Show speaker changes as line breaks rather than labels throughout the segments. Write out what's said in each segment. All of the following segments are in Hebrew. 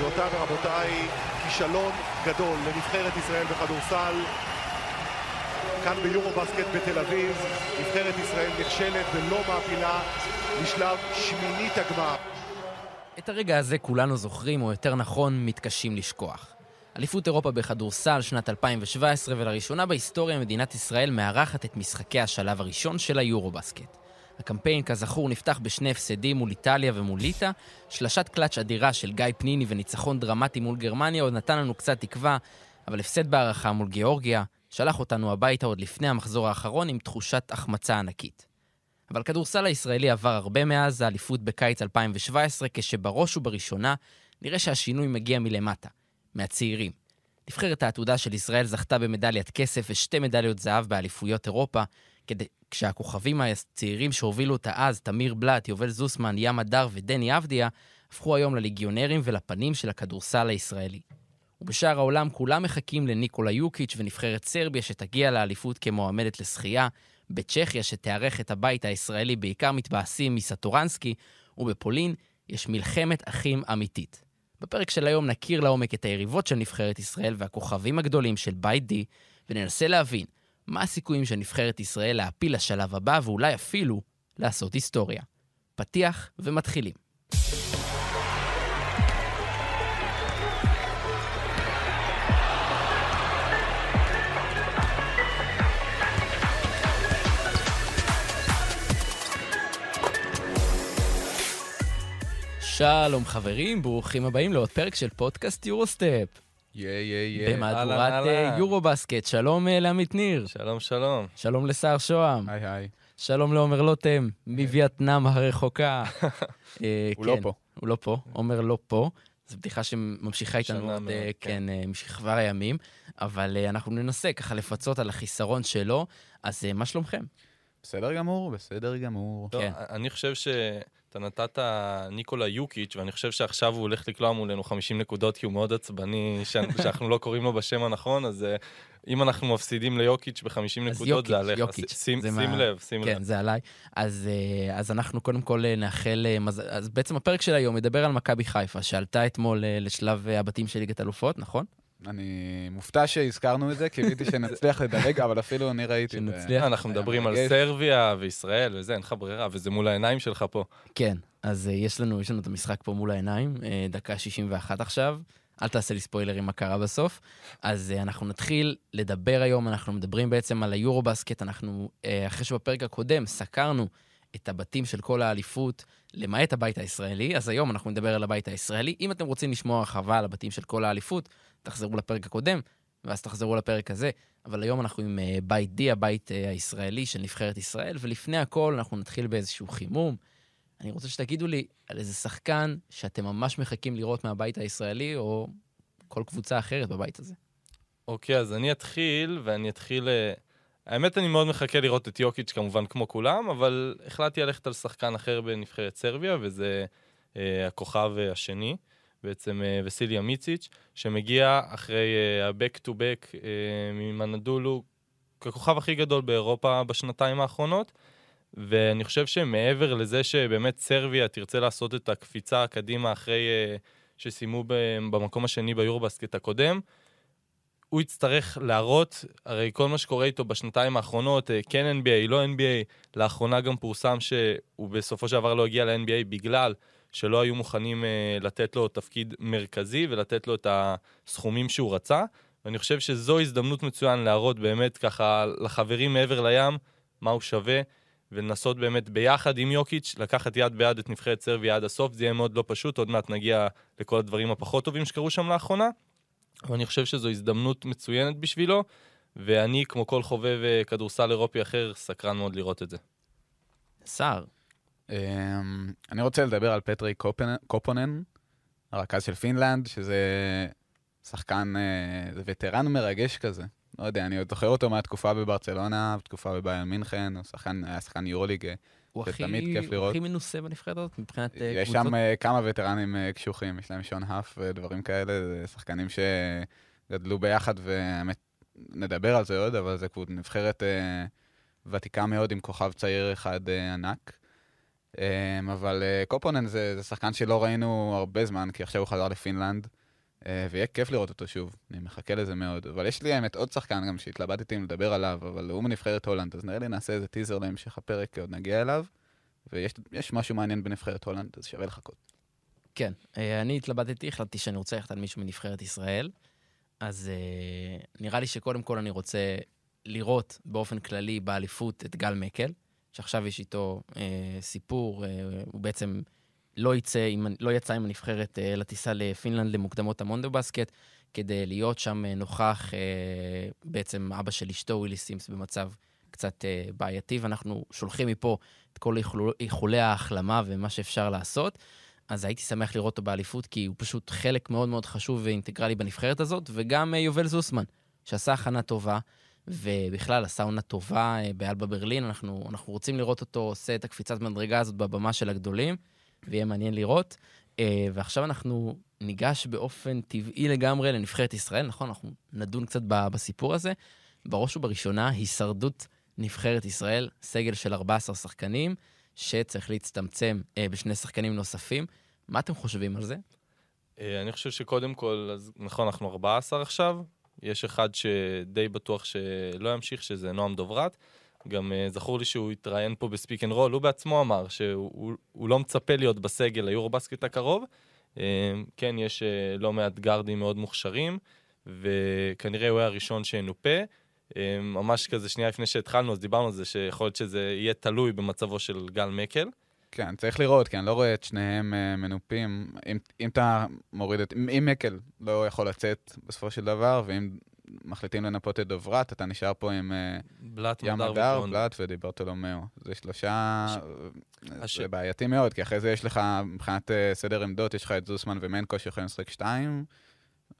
גבירותיי ורבותיי, כישלון גדול לנבחרת ישראל בכדורסל. כאן ביורו בסקט בתל אביב, נבחרת ישראל נכשלת ולא מעפילה לשלב שמינית הגמר.
את הרגע הזה כולנו זוכרים, או יותר נכון, מתקשים לשכוח. אליפות אירופה בכדורסל שנת 2017, ולראשונה בהיסטוריה מדינת ישראל מארחת את משחקי השלב הראשון של היורו-בסקט. הקמפיין, כזכור, נפתח בשני הפסדים מול איטליה ומול ליטא. שלשת קלאץ' אדירה של גיא פניני וניצחון דרמטי מול גרמניה עוד נתן לנו קצת תקווה, אבל הפסד בהערכה מול גיאורגיה שלח אותנו הביתה עוד לפני המחזור האחרון עם תחושת החמצה ענקית. אבל כדורסל הישראלי עבר הרבה מאז האליפות בקיץ 2017, כשבראש ובראשונה נראה שהשינוי מגיע מלמטה, מהצעירים. נבחרת העתודה של ישראל זכתה במדליית כסף ושתי מדליות זהב באליפויות אירופה, כדי, כשהכוכבים הצעירים שהובילו אותה אז, תמיר בלאט, יובל זוסמן, ים הדר ודני אבדיה, הפכו היום לליגיונרים ולפנים של הכדורסל הישראלי. ובשאר העולם כולם מחכים לניקולה יוקיץ' ונבחרת סרביה שתגיע לאליפות כמועמדת לשחייה, בצ'כיה שתארך את הבית הישראלי בעיקר מתבאסים מסטורנסקי, ובפולין יש מלחמת אחים אמיתית. בפרק של היום נכיר לעומק את היריבות של נבחרת ישראל והכוכבים הגדולים של בית די, וננסה להבין מה הסיכויים של נבחרת ישראל להעפיל לשלב הבא ואולי אפילו לעשות היסטוריה. פתיח ומתחילים. שלום חברים, ברוכים הבאים לעוד פרק של פודקאסט יורוסטפ.
יא יא יא.
במהדורת אה, יורו בסקט. שלום אה, לעמית ניר.
שלום שלום.
שלום לשר שוהם.
היי היי.
שלום לעומר לוטם, מווייטנאם הרחוקה. אה,
הוא לא
כן,
פה.
הוא לא פה, עומר לא פה. זו בדיחה שממשיכה איתנו עוד,
כן.
כן, משכבר הימים, אבל אנחנו ננסה ככה לפצות על החיסרון שלו. אז מה שלומכם?
בסדר גמור, בסדר גמור.
לא,
כן.
אני חושב שאתה נתת ניקולה יוקיץ', ואני חושב שעכשיו הוא הולך לקלוע מולנו 50 נקודות, כי הוא מאוד עצבני, שאנחנו לא קוראים לו בשם הנכון, אז אה, אם אנחנו מפסידים ליוקיץ' ב-50
אז
נקודות, זה עליך.
יוקיץ',
שים
זה
שים
מה-
לב, שים
כן,
לב.
זה עליי. אז, אה, אז אנחנו קודם כל אה, נאחל. אז בעצם הפרק של היום מדבר על מכבי חיפה, שעלתה אתמול לשלב הבתים של ליגת אלופות, נכון?
אני מופתע שהזכרנו את זה, קיוויתי שנצליח לדלג, אבל אפילו אני ראיתי.
שנצליח.
אה, אנחנו מדברים על. סרביה וישראל וזה, אין לך ברירה, וזה מול העיניים שלך פה.
כן, אז uh, יש לנו, יש לנו את המשחק פה מול העיניים, uh, דקה 61 עכשיו. אל תעשה לי ספוילרים מה קרה בסוף. אז uh, אנחנו נתחיל לדבר היום, אנחנו מדברים בעצם על היורו-בסקט, אנחנו, uh, אחרי שבפרק הקודם סקרנו את הבתים של כל האליפות, למעט הבית הישראלי, אז היום אנחנו נדבר על הבית הישראלי. אם אתם רוצים לשמוע הרחבה על הבתים של כל האליפות, תחזרו לפרק הקודם, ואז תחזרו לפרק הזה. אבל היום אנחנו עם uh, בית D, הבית uh, הישראלי של נבחרת ישראל, ולפני הכל אנחנו נתחיל באיזשהו חימום. אני רוצה שתגידו לי על איזה שחקן שאתם ממש מחכים לראות מהבית הישראלי, או כל קבוצה אחרת בבית הזה.
אוקיי, אז אני אתחיל, ואני אתחיל... אה, האמת, אני מאוד מחכה לראות את יוקיץ' כמובן כמו כולם, אבל החלטתי ללכת על שחקן אחר בנבחרת סרביה, וזה אה, הכוכב אה, השני, בעצם אה, וסיליה מיציץ', שמגיע אחרי אה, ה-back to back אה, ממנדולו, ככוכב הכי גדול באירופה בשנתיים האחרונות. ואני חושב שמעבר לזה שבאמת סרביה תרצה לעשות את הקפיצה קדימה אחרי שסיימו במקום השני ביורבסקט הקודם, הוא יצטרך להראות, הרי כל מה שקורה איתו בשנתיים האחרונות, כן NBA, לא NBA, לאחרונה גם פורסם שהוא בסופו של דבר לא הגיע ל-NBA בגלל שלא היו מוכנים אה, לתת לו תפקיד מרכזי ולתת לו את הסכומים שהוא רצה. ואני חושב שזו הזדמנות מצוין להראות באמת ככה לחברים מעבר לים מה הוא שווה, ולנסות באמת ביחד עם יוקיץ' לקחת יד ביד את נבחרת סרביה עד הסוף, זה יהיה מאוד לא פשוט, עוד מעט נגיע לכל הדברים הפחות טובים שקרו שם לאחרונה. אבל אני חושב שזו הזדמנות מצוינת בשבילו, ואני, כמו כל חובב אה, כדורסל אירופי אחר, סקרן מאוד לראות את זה.
סער,
אני רוצה לדבר על פטרי קופונן, הרכז של פינלנד, שזה שחקן, אה, זה וטרן מרגש כזה. לא יודע, אני עוד זוכר אותו מהתקופה בברצלונה, בתקופה בביירן מינכן, הוא שחקן, היה שחקן יורוליג. אה,
הוא
זה
הכי,
תמיד כיף
הוא
לראות.
הכי מנוסה בנבחרת הזאת מבחינת אה,
יש
קבוצות.
שם אה, כמה וטרנים אה, קשוחים, יש להם שון האף ודברים כאלה, זה שחקנים שגדלו ביחד, והאמת, נדבר על זה עוד, אבל זה כבר נבחרת אה, ותיקה מאוד עם כוכב צעיר אחד אה, ענק. אמ, אבל אה, קופונן זה, זה שחקן שלא ראינו הרבה זמן, כי עכשיו הוא חזר לפינלנד, אה, ויהיה כיף לראות אותו שוב, אני מחכה לזה מאוד. אבל יש לי האמת עוד שחקן גם שהתלבטתי אם לדבר עליו, אבל הוא מנבחרת הולנד, אז נראה לי נעשה איזה טיזר להמשך הפרק, עוד נגיע אליו. ויש משהו מעניין בנבחרת הולנד, אז שווה לחכות.
כן, אה, אני התלבטתי, החלטתי שאני רוצה ללכת על מישהו מנבחרת ישראל, אז נראה לי שקודם כל אני רוצה לראות באופן כללי באליפות את גל מקל. שעכשיו יש איתו אה, סיפור, אה, הוא בעצם לא, יצא עם, לא יצא עם הנבחרת אה, לטיסה לפינלנד למוקדמות המונדו בסקט, כדי להיות שם אה, נוכח, אה, בעצם אבא של אשתו, ווילי סימס, במצב קצת אה, בעייתי, ואנחנו שולחים מפה את כל איחולי ההחלמה ומה שאפשר לעשות. אז הייתי שמח לראות אותו באליפות, כי הוא פשוט חלק מאוד מאוד חשוב ואינטגרלי בנבחרת הזאת, וגם אה, יובל זוסמן, שעשה הכנה טובה. ובכלל עונה טובה אה, באלבה ברלין, אנחנו, אנחנו רוצים לראות אותו עושה את הקפיצת מדרגה הזאת בבמה של הגדולים, ויהיה מעניין לראות. אה, ועכשיו אנחנו ניגש באופן טבעי לגמרי לנבחרת ישראל, נכון? אנחנו נדון קצת בסיפור הזה. בראש ובראשונה, הישרדות נבחרת ישראל, סגל של 14 שחקנים, שצריך להצטמצם אה, בשני שחקנים נוספים. מה אתם חושבים על זה?
אני חושב שקודם כל, אז נכון, אנחנו 14 עכשיו, יש אחד שדי בטוח שלא ימשיך, שזה נועם דוברת. גם אה, זכור לי שהוא התראיין פה ב Speak and Roll, הוא בעצמו אמר שהוא הוא, לא מצפה להיות בסגל היורו-בסקט הקרוב. אה, כן, יש אה, לא מעט גארדים מאוד מוכשרים, וכנראה הוא היה הראשון שינופה. אה, ממש כזה שנייה לפני שהתחלנו, אז דיברנו על זה שיכול להיות שזה יהיה תלוי במצבו של גל מקל.
כן, צריך לראות, כי אני לא רואה את שניהם אה, מנופים. אם, אם אתה מוריד את... אם מקל לא יכול לצאת בסופו של דבר, ואם מחליטים לנפות את דוברת, אתה נשאר פה עם uh,
בלאט,
ים הדר, בלאט ודיברטולומיאו. זה שלושה... ש... הש... זה בעייתי מאוד, כי אחרי זה יש לך, מבחינת uh, סדר עמדות, יש לך את זוסמן ומנקו שיכולים לשחק שתיים.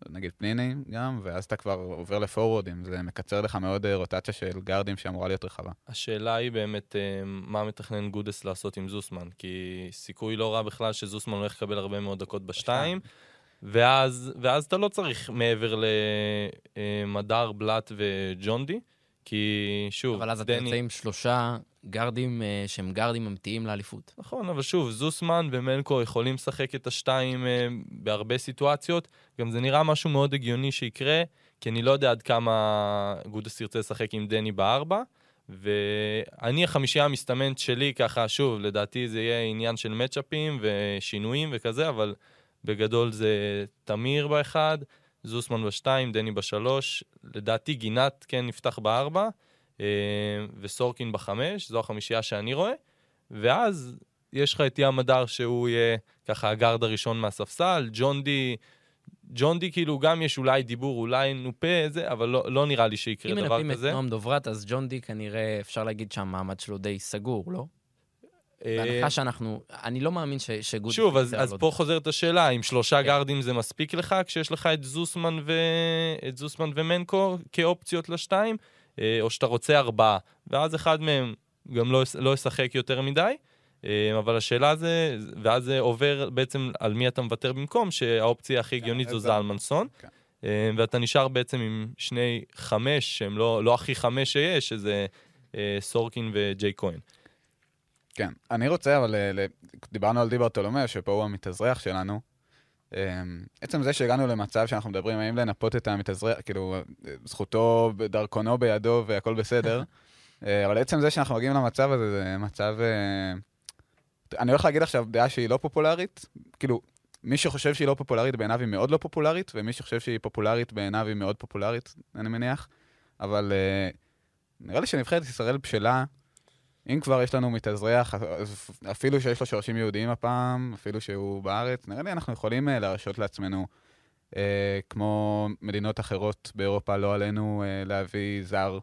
נגיד פניני גם, ואז אתה כבר עובר לפורוורדים, זה מקצר לך מאוד אה, רוטציה של גארדים שאמורה להיות רחבה.
השאלה היא באמת אה, מה מתכנן גודס לעשות עם זוסמן, כי סיכוי לא רע בכלל שזוסמן הולך לקבל הרבה מאוד דקות בשתיים, ואז, ואז אתה לא צריך מעבר למדר, אה, בלאט וג'ונדי, כי שוב,
אבל אז דני... אתה יוצא עם שלושה גארדים uh, שהם גארדים אמיתיים לאליפות.
נכון, אבל שוב, זוסמן ומנקו יכולים לשחק את השתיים uh, בהרבה סיטואציות. גם זה נראה משהו מאוד הגיוני שיקרה, כי אני לא יודע עד כמה גודס ירצה לשחק עם דני בארבע. ואני החמישייה המסתמנת שלי, ככה, שוב, לדעתי זה יהיה עניין של מצ'אפים ושינויים וכזה, אבל בגדול זה תמיר באחד, זוסמן בשתיים, דני בשלוש, לדעתי גינת כן נפתח בארבע. אה, וסורקין בחמש, זו החמישייה שאני רואה, ואז יש לך את ים הדר שהוא יהיה ככה הגארד הראשון מהספסל, ג'ון די, ג'ון די כאילו גם יש אולי דיבור, אולי נופה, זה, אבל לא, לא נראה לי שיקרה דבר כזה.
אם מנפים את נועם דוברת, אז ג'ון די כנראה אפשר להגיד שהמעמד שלו די סגור, לא? אה, בהנחה שאנחנו, אני לא מאמין שגודי...
שוב, אז, אז פה חוזרת השאלה, אם שלושה כן. גארדים זה מספיק לך, כשיש לך את זוסמן, ו... את זוסמן ומנקו כאופציות לשתיים? אה, או שאתה רוצה ארבעה, ואז אחד מהם גם לא, לא ישחק יותר מדי. אה, אבל השאלה זה, ואז זה עובר בעצם על מי אתה מוותר במקום, שהאופציה הכי כן, הגיונית זו זלמנסון. כן. אה, ואתה נשאר בעצם עם שני חמש, שהם לא, לא הכי חמש שיש, שזה סורקין וג'יי כהן.
כן, אני רוצה, אבל דיברנו על דיברטולומא, שפה הוא המתאזרח שלנו. אמ, עצם זה שהגענו למצב שאנחנו מדברים האם לנפות את המתאזרח, כאילו, זכותו, דרכונו בידו והכל בסדר, אה, אבל עצם זה שאנחנו מגיעים למצב הזה, זה מצב... אה, אני הולך להגיד עכשיו דעה שהיא לא פופולרית, כאילו, מי שחושב שהיא לא פופולרית בעיניו היא מאוד לא פופולרית, ומי שחושב שהיא פופולרית בעיניו היא מאוד פופולרית, אני מניח, אבל נראה לי שנבחרת ישראל בשלה אם כבר יש לנו מתאזרח, אפילו שיש לו שורשים יהודיים הפעם, אפילו שהוא בארץ, נראה לי אנחנו יכולים uh, להרשות לעצמנו, uh, כמו מדינות אחרות באירופה, לא עלינו uh, להביא זר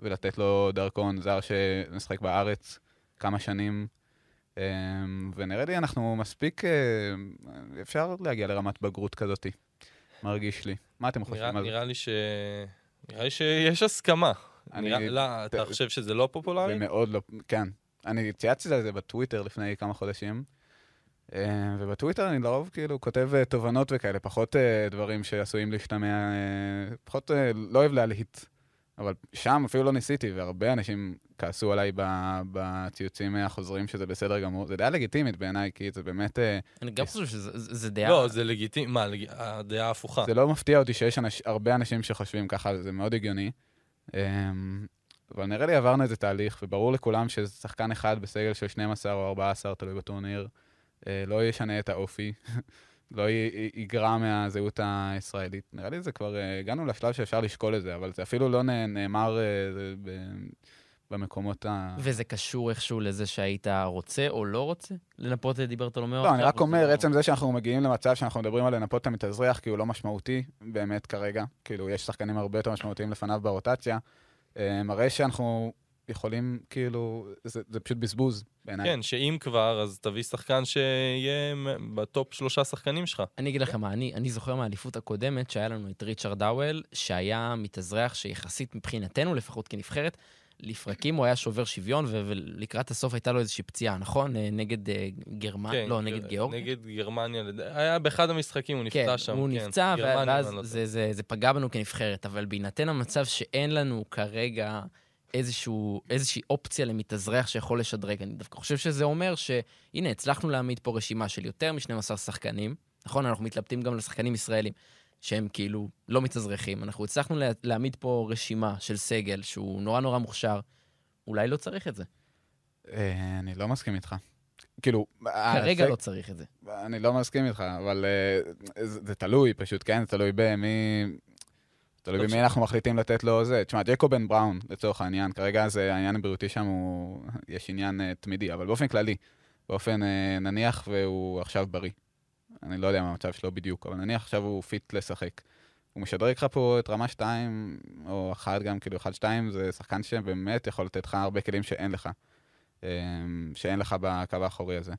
ולתת לו דרכון, זר שמשחק בארץ כמה שנים. Uh, ונראה לי אנחנו מספיק, uh, אפשר להגיע לרמת בגרות כזאת, מרגיש לי. מה אתם חושבים
נראה,
על זה?
נראה לי ש... נראה לי שיש הסכמה. אני... לא, אתה חושב שזה לא פופולרי?
זה מאוד לא, כן. אני צייצתי על זה בטוויטר לפני כמה חודשים, אה, ובטוויטר אני לרוב כאילו כותב אה, תובנות וכאלה, פחות אה, דברים שעשויים להשתמע, פחות, לא אוהב להלהיט. אבל שם אפילו לא ניסיתי, והרבה אנשים כעסו עליי ב- בציוצים החוזרים שזה בסדר גמור. זה דעה לגיטימית בעיניי, כי זה באמת...
אני גם חושב שזה זה- זה דעה...
לא, זה לגיטימי, מה, הדעה ההפוכה.
זה לא מפתיע אותי שיש הרבה אנשים שחושבים ככה, זה מאוד הגיוני. אמ, אבל נראה לי עברנו איזה תהליך, וברור לכולם שזה שחקן אחד בסגל של 12 או 14, תלוי בטורניר, אה, לא ישנה את האופי, לא יגרע מהזהות הישראלית. נראה לי זה כבר, אה, הגענו לשלב שאפשר לשקול את זה, אבל זה אפילו לא נאמר אה, זה במקומות ה...
וזה קשור איכשהו לזה שהיית רוצה או לא רוצה לנפות את דיברטולומיאו?
לא, אני
עכשיו,
רק
או
אומר,
שזה
עצם זה שאנחנו מגיעים למצב שאנחנו מדברים על לנפות את המתאזרח, כי הוא לא משמעותי באמת כרגע, כאילו, יש שחקנים הרבה יותר משמעותיים לפניו ברוטציה, אה, מראה שאנחנו יכולים, כאילו, זה, זה פשוט בזבוז בעיניי.
כן, שאם כבר, אז תביא שחקן שיהיה בטופ שלושה שחקנים שלך.
אני אגיד לכם מה, אני, אני זוכר מהאליפות הקודמת שהיה לנו את ריצ'רד האוול, שהיה מתאזרח שיחסית מבחינתנו, לפחות כנבחרת, לפרקים הוא היה שובר שוויון, ולקראת הסוף הייתה לו איזושהי פציעה, נכון? אה, נגד אה, גרמניה, לא, נגד גיאורגיה.
נגד גרמניה, היה באחד המשחקים, הוא
כן,
נפצע שם.
הוא
כן.
נפצע,
גרמניה,
ואז
לא
זה, זה, זה פגע בנו כנבחרת, אבל בהינתן המצב שאין לנו כרגע איזשהו, איזושהי אופציה למתאזרח שיכול לשדרג, אני דווקא חושב שזה אומר שהנה, הצלחנו להעמיד פה רשימה של יותר מ-12 שחקנים, נכון? אנחנו מתלבטים גם לשחקנים ישראלים, שהם כאילו לא מתאזרחים. אנחנו הצלחנו לה, להעמיד פה רשימה של סגל שהוא נורא נורא מוכשר, אולי לא צריך את זה.
אה, אני לא מסכים איתך. כאילו,
כרגע
הסג-
לא צריך את זה.
אני לא מסכים איתך, אבל אה, זה, זה תלוי פשוט, כן? זה תלוי במי... תלוי במי אנחנו מחליטים לתת לו זה. תשמע, ג'קובן בראון, לצורך העניין, כרגע זה העניין הבריאותי שם הוא... יש עניין אה, תמידי, אבל באופן כללי, באופן אה, נניח והוא עכשיו בריא. אני לא יודע מה המצב שלו בדיוק, אבל נניח עכשיו הוא fit לשחק. הוא משדרג לך פה את רמה 2, או 1 גם, כאילו 1-2, זה שחקן שבאמת יכול לתת לך הרבה כלים שאין לך. אה, שאין לך בקו האחורי הזה.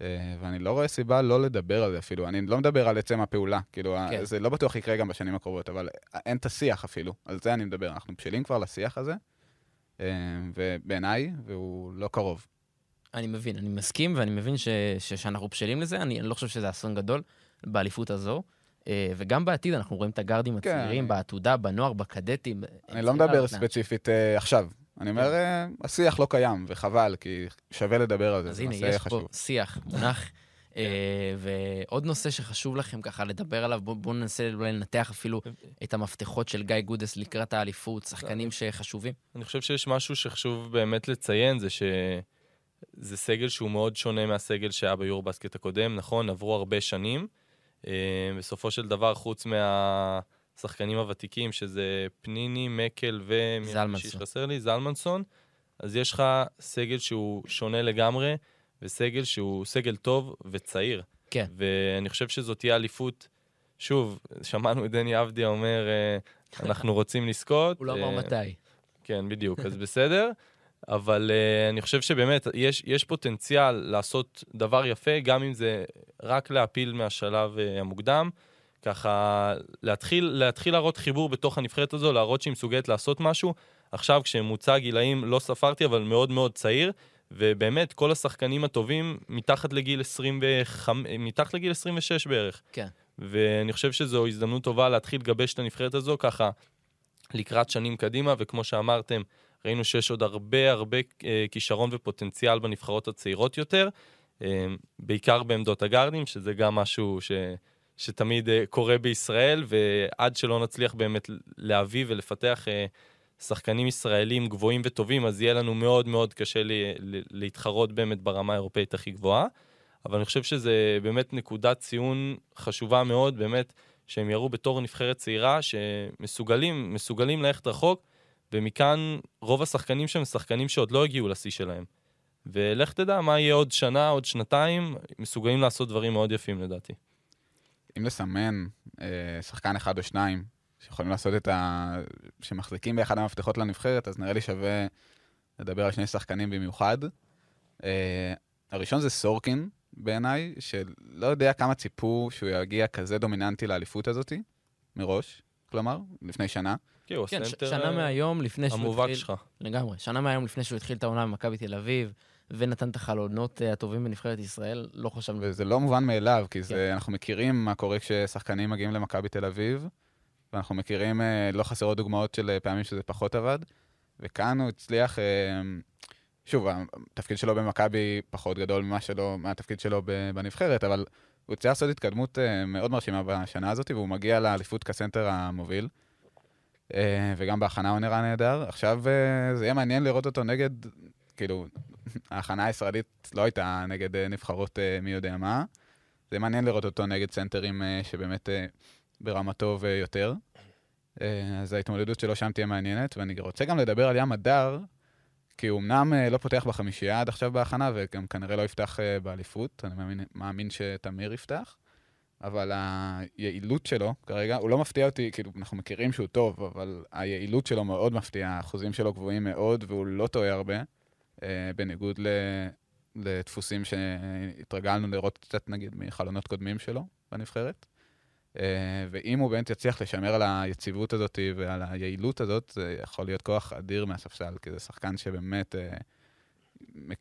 אה, ואני לא רואה סיבה לא לדבר על זה אפילו. אני לא מדבר על עצם הפעולה, כאילו,
כן.
זה לא בטוח יקרה גם בשנים הקרובות, אבל אין את השיח אפילו, על זה אני מדבר. אנחנו בשלים כבר לשיח הזה, אה, ובעיניי, והוא לא קרוב.
אני מבין, אני מסכים, ואני מבין ש, ש, שאנחנו בשלים לזה. אני, אני לא חושב שזה אסון גדול באליפות הזו. אה, וגם בעתיד אנחנו רואים את הגארדים
כן,
הצעירים, בעתודה, בנוער, בקדטים.
אני לא מדבר ספציפית אה, עכשיו. אני אומר, אה, השיח לא קיים, וחבל, כי שווה לדבר על זה,
אז
זה
הנה,
נושא
יש
חשוב.
פה שיח, מונח. אה, ועוד נושא שחשוב לכם ככה לדבר עליו, בואו בוא ננסה אולי לנתח אפילו את המפתחות של גיא גודס לקראת האליפות, שחקנים שחשובים.
אני חושב שיש משהו שחשוב באמת לציין, זה שזה סגל שהוא מאוד שונה מהסגל שהיה ביורו בסקט הקודם, נכון? עברו הרבה שנים. אה, בסופו של דבר, חוץ מהשחקנים הוותיקים, שזה פניני, מקל ומי
זלמנסון.
לי, זלמנסון, אז יש לך סגל שהוא שונה לגמרי, וסגל שהוא סגל טוב וצעיר.
כן.
ואני חושב שזאת תהיה אליפות, שוב, שמענו את דני אבדיה אומר, אה, אנחנו רוצים לזכות.
הוא לא אמר
אה,
מתי.
כן, בדיוק, אז בסדר. אבל uh, אני חושב שבאמת יש, יש פוטנציאל לעשות דבר יפה, גם אם זה רק להפיל מהשלב uh, המוקדם. ככה להתחיל, להתחיל להראות חיבור בתוך הנבחרת הזו, להראות שהיא מסוגלת לעשות משהו. עכשיו, כשממוצע גילאים לא ספרתי, אבל מאוד מאוד צעיר, ובאמת, כל השחקנים הטובים מתחת לגיל 25, מתחת לגיל 26 בערך.
כן.
ואני חושב שזו הזדמנות טובה להתחיל לגבש את הנבחרת הזו ככה לקראת שנים קדימה, וכמו שאמרתם, ראינו שיש עוד הרבה הרבה אה, כישרון ופוטנציאל בנבחרות הצעירות יותר, אה, בעיקר בעמדות הגארדים, שזה גם משהו ש, שתמיד אה, קורה בישראל, ועד שלא נצליח באמת להביא ולפתח שחקנים ישראלים גבוהים וטובים, אז יהיה לנו מאוד מאוד קשה לי, להתחרות באמת ברמה האירופאית הכי גבוהה. אבל אני חושב שזה באמת נקודת ציון חשובה מאוד, באמת, שהם יראו בתור נבחרת צעירה שמסוגלים, מסוגלים ללכת רחוק, ומכאן רוב השחקנים שם שחקנים שעוד לא הגיעו לשיא שלהם. ולך תדע מה יהיה עוד שנה, עוד שנתיים, מסוגלים לעשות דברים מאוד יפים לדעתי.
אם לסמן אה, שחקן אחד או שניים שיכולים לעשות את ה... שמחזיקים באחד המפתחות לנבחרת, אז נראה לי שווה לדבר על שני שחקנים במיוחד. אה, הראשון זה סורקין, בעיניי, שלא יודע כמה ציפו שהוא יגיע כזה דומיננטי לאליפות הזאתי, מראש, כלומר, לפני שנה.
כן, הוא
כן,
הסנטר
שנה מהיום, לפני שהוא
המובהק
התחיל...
שלך.
לגמרי. שנה מהיום לפני שהוא התחיל את העונה במכבי תל אביב, ונתן את החלונות אה, הטובים בנבחרת ישראל, לא חשבנו...
וזה לא מובן מאליו, כי זה,
כן.
אנחנו מכירים מה קורה כששחקנים מגיעים למכבי תל אביב, ואנחנו מכירים, אה, לא חסרות דוגמאות של אה, פעמים שזה פחות עבד, וכאן הוא הצליח, שוב, התפקיד שלו במכבי פחות גדול ממה שלו, מהתפקיד שלו בנבחרת, אבל הוא הצליח לעשות התקדמות מאוד מרשימה בשנה הזאת, והוא מגיע לאליפות כסנטר המוביל. וגם בהכנה הוא נראה נהדר. עכשיו זה יהיה מעניין לראות אותו נגד, כאילו, ההכנה הישראלית לא הייתה נגד נבחרות מי יודע מה. זה מעניין לראות אותו נגד סנטרים שבאמת ברמתו ויותר. אה, אז ההתמודדות שלו שם תהיה מעניינת, ואני רוצה גם לדבר על ים הדר, כי הוא אמנם אה, לא פותח בחמישייה עד עכשיו בהכנה, וגם כנראה לא יפתח אה, באליפות, אני מאמין, מאמין שתמיר יפתח, אבל היעילות שלו כרגע, הוא לא מפתיע אותי, כאילו, אנחנו מכירים שהוא טוב, אבל היעילות שלו מאוד מפתיעה, האחוזים שלו גבוהים מאוד, והוא לא טועה הרבה, בניגוד ל... לדפוסים שהתרגלנו לראות קצת, נגיד, מחלונות קודמים שלו בנבחרת. אה, ואם הוא באמת יצליח לשמר על היציבות הזאת ועל היעילות הזאת, זה יכול להיות כוח אדיר מהספסל, כי זה שחקן שבאמת אה,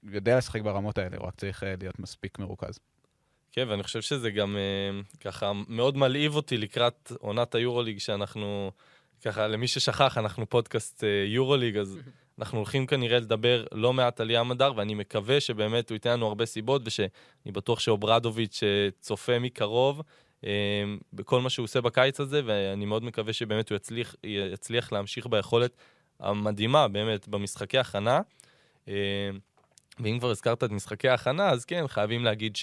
יודע לשחק ברמות האלה, הוא רק צריך אה, להיות מספיק מרוכז.
כן, ואני חושב שזה גם ככה מאוד מלהיב אותי לקראת עונת היורוליג, שאנחנו, ככה, למי ששכח, אנחנו פודקאסט יורוליג, אז אנחנו הולכים כנראה לדבר לא מעט על ים הדר, ואני מקווה שבאמת הוא ייתן לנו הרבה סיבות, ושאני בטוח שאוברדוביץ' צופה מקרוב. אמ, בכל מה שהוא עושה בקיץ הזה, ואני מאוד מקווה שבאמת הוא יצליח, יצליח להמשיך ביכולת המדהימה באמת במשחקי הכנה. אמ, ואם כבר הזכרת את משחקי ההכנה, אז כן, חייבים להגיד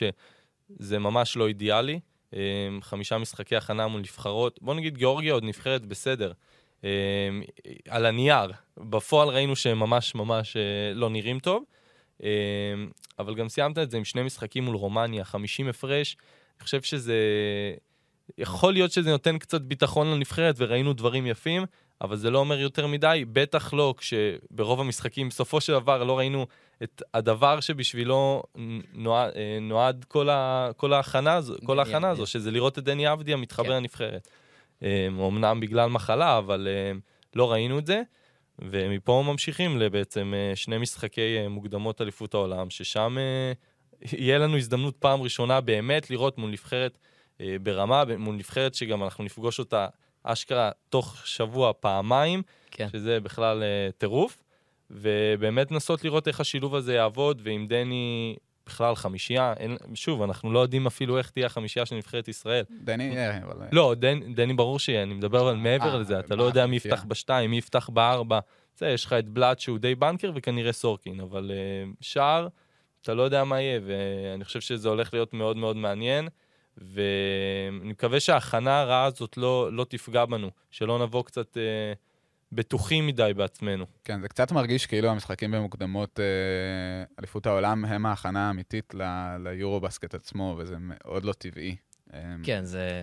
שזה ממש לא אידיאלי. אמ, חמישה משחקי הכנה מול נבחרות, בוא נגיד גיאורגיה עוד נבחרת בסדר. על הנייר, בפועל ראינו שהם ממש ממש אה, לא נראים טוב. אבל גם סיימת את זה עם שני משחקים מול רומניה, 50 הפרש. אני חושב שזה... יכול להיות שזה נותן קצת ביטחון לנבחרת וראינו דברים יפים, אבל זה לא אומר יותר מדי, בטח לא כשברוב המשחקים בסופו של דבר לא ראינו את הדבר שבשבילו נועד, אה, נועד כל, ה, כל ההכנה הזו, כל ההכנה הזו, שזה לראות את דני אבדיה מתחבר כן. לנבחרת. אמנם אה, בגלל מחלה, אבל אה, לא ראינו את זה. ומפה ממשיכים לבעצם שני משחקי מוקדמות אליפות העולם, ששם יהיה לנו הזדמנות פעם ראשונה באמת לראות מול נבחרת ברמה, מול נבחרת שגם אנחנו נפגוש אותה אשכרה תוך שבוע פעמיים, כן. שזה בכלל טירוף, ובאמת לנסות לראות איך השילוב הזה יעבוד, ועם דני בכלל חמישייה, אין, שוב, אנחנו לא יודעים אפילו איך תהיה החמישייה של נבחרת ישראל.
דני יהיה, אבל...
לא, דני, דני ברור שיהיה, אני מדבר על מעבר 아, לזה, אתה לא יודע מי יפתח בשתיים, מי יפתח בארבע. זה, יש לך את בלאט שהוא די בנקר וכנראה סורקין, אבל uh, שער... אתה לא יודע מה יהיה, ואני חושב שזה הולך להיות מאוד מאוד מעניין, ואני מקווה שההכנה הרעה הזאת לא, לא תפגע בנו, שלא נבוא קצת אה, בטוחים מדי בעצמנו.
כן, זה קצת מרגיש כאילו המשחקים במוקדמות אה, אליפות העולם הם ההכנה האמיתית בסקט עצמו, וזה מאוד לא טבעי.
אה, כן, זה...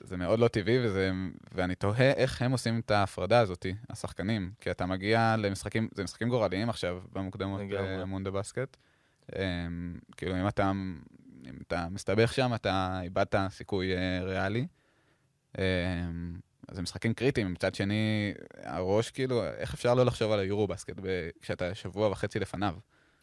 זה מאוד לא טבעי, וזה, ואני תוהה איך הם עושים את ההפרדה הזאת, השחקנים. כי אתה מגיע למשחקים, זה משחקים גורליים עכשיו במוקדמות אה, מונדה בסקט. אמ, כאילו, אם אתה, אם אתה מסתבך שם, אתה איבדת סיכוי אה, ריאלי. זה משחקים קריטיים, מצד שני, הראש, כאילו, איך אפשר לא לחשוב על היורו בסקט כשאתה שבוע וחצי לפניו?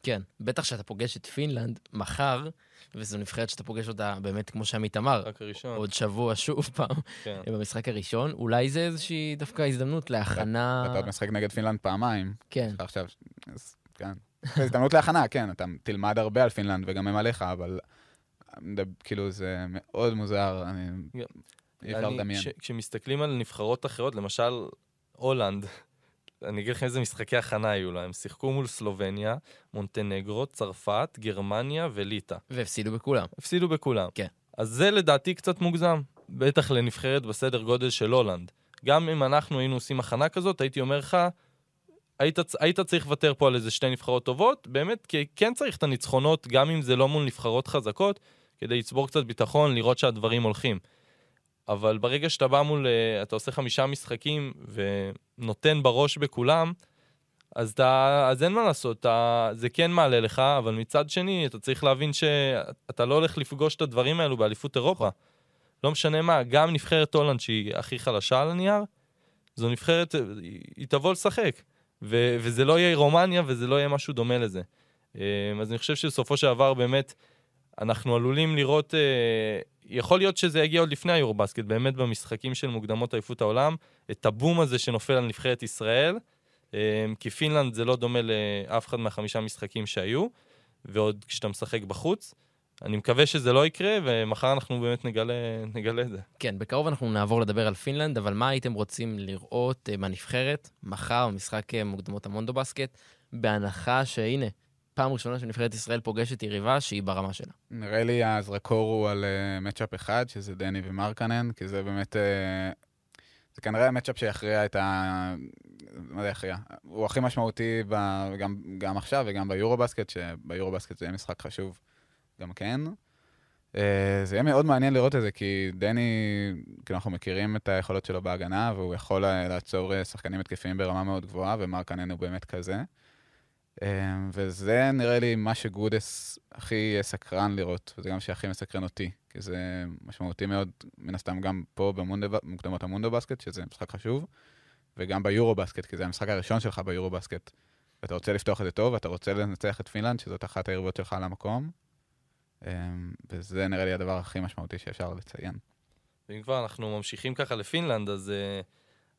כן, בטח שאתה פוגש את פינלנד מחר, וזו נבחרת שאתה פוגש אותה באמת, כמו שעמית אמר, עוד שבוע שוב פעם, כן. במשחק הראשון, אולי זה איזושהי דווקא הזדמנות להכנה...
אתה עוד משחק נגד פינלנד פעמיים.
כן.
עכשיו, אז כן. הזדמנות להכנה, כן, אתה תלמד הרבה על פינלנד וגם הם עליך, אבל כאילו זה מאוד מוזר, אני... אי אפשר לדמיין.
כשמסתכלים על נבחרות אחרות, למשל הולנד, אני אגיד לכם איזה משחקי הכנה היו להם. הם שיחקו מול סלובניה, מונטנגרו, צרפת, גרמניה וליטא.
והפסידו בכולם.
הפסידו בכולם.
כן.
אז זה לדעתי קצת מוגזם. בטח לנבחרת בסדר גודל של הולנד. גם אם אנחנו היינו עושים הכנה כזאת, הייתי אומר לך, היית, היית צריך לוותר פה על איזה שתי נבחרות טובות, באמת, כי כן צריך את הניצחונות, גם אם זה לא מול נבחרות חזקות, כדי לצבור קצת ביטחון, לראות שהדברים הולכים. אבל ברגע שאתה בא מול, אה, אתה עושה חמישה משחקים ונותן בראש בכולם, אז, אתה, אז אין מה לעשות, אתה, זה כן מעלה לך, אבל מצד שני, אתה צריך להבין שאתה לא הולך לפגוש את הדברים האלו באליפות אירופה. לא משנה מה, גם נבחרת הולנד, שהיא הכי חלשה על הנייר, זו נבחרת, היא תבוא לשחק. ו- וזה לא יהיה רומניה וזה לא יהיה משהו דומה לזה. אמ, אז אני חושב שבסופו של דבר באמת, אנחנו עלולים לראות אה, יכול להיות שזה יגיע עוד לפני היורבסקט, באמת במשחקים של מוקדמות אליפות העולם, את הבום הזה שנופל על נבחרת ישראל, אה, כי פינלנד זה לא דומה לאף אחד מהחמישה משחקים שהיו, ועוד כשאתה משחק בחוץ. אני מקווה שזה לא יקרה, ומחר אנחנו באמת נגלה, נגלה את זה.
כן, בקרוב אנחנו נעבור לדבר על פינלנד, אבל מה הייתם רוצים לראות אה, בנבחרת מחר במשחק אה, מוקדמות המונדו בסקט, בהנחה שהנה, פעם ראשונה שנבחרת ישראל פוגשת יריבה שהיא ברמה שלה.
נראה לי הזרקור הוא על אה, matchup אחד, שזה דני ומרקנן, כי זה באמת... אה, זה כנראה המצ'אפ שיכריע את ה... מה זה יכריע? הוא הכי משמעותי ב... גם, גם עכשיו וגם ביורו בסקט, שביורו בסקט זה יהיה משחק חשוב גם כן. Uh, זה יהיה מאוד מעניין לראות את זה, כי דני, כאילו אנחנו מכירים את היכולות שלו בהגנה, והוא יכול לעצור שחקנים התקפיים ברמה מאוד גבוהה, ומרקנן הוא באמת כזה. אמ, וזה נראה לי מה שגודס הכי סקרן לראות, וזה גם שהכי מסקרן אותי, כי זה משמעותי מאוד, מן הסתם גם פה במוקדמות המונדו בסקט, שזה משחק חשוב, וגם ביורו בסקט, כי זה המשחק הראשון שלך ביורו בסקט. ואתה רוצה לפתוח את זה טוב, ואתה רוצה לנצח את פינלנד, שזאת אחת היריבות שלך על המקום, אמ, וזה נראה לי הדבר הכי משמעותי שאפשר לציין.
ואם כבר אנחנו ממשיכים ככה לפינלנד, אז אה,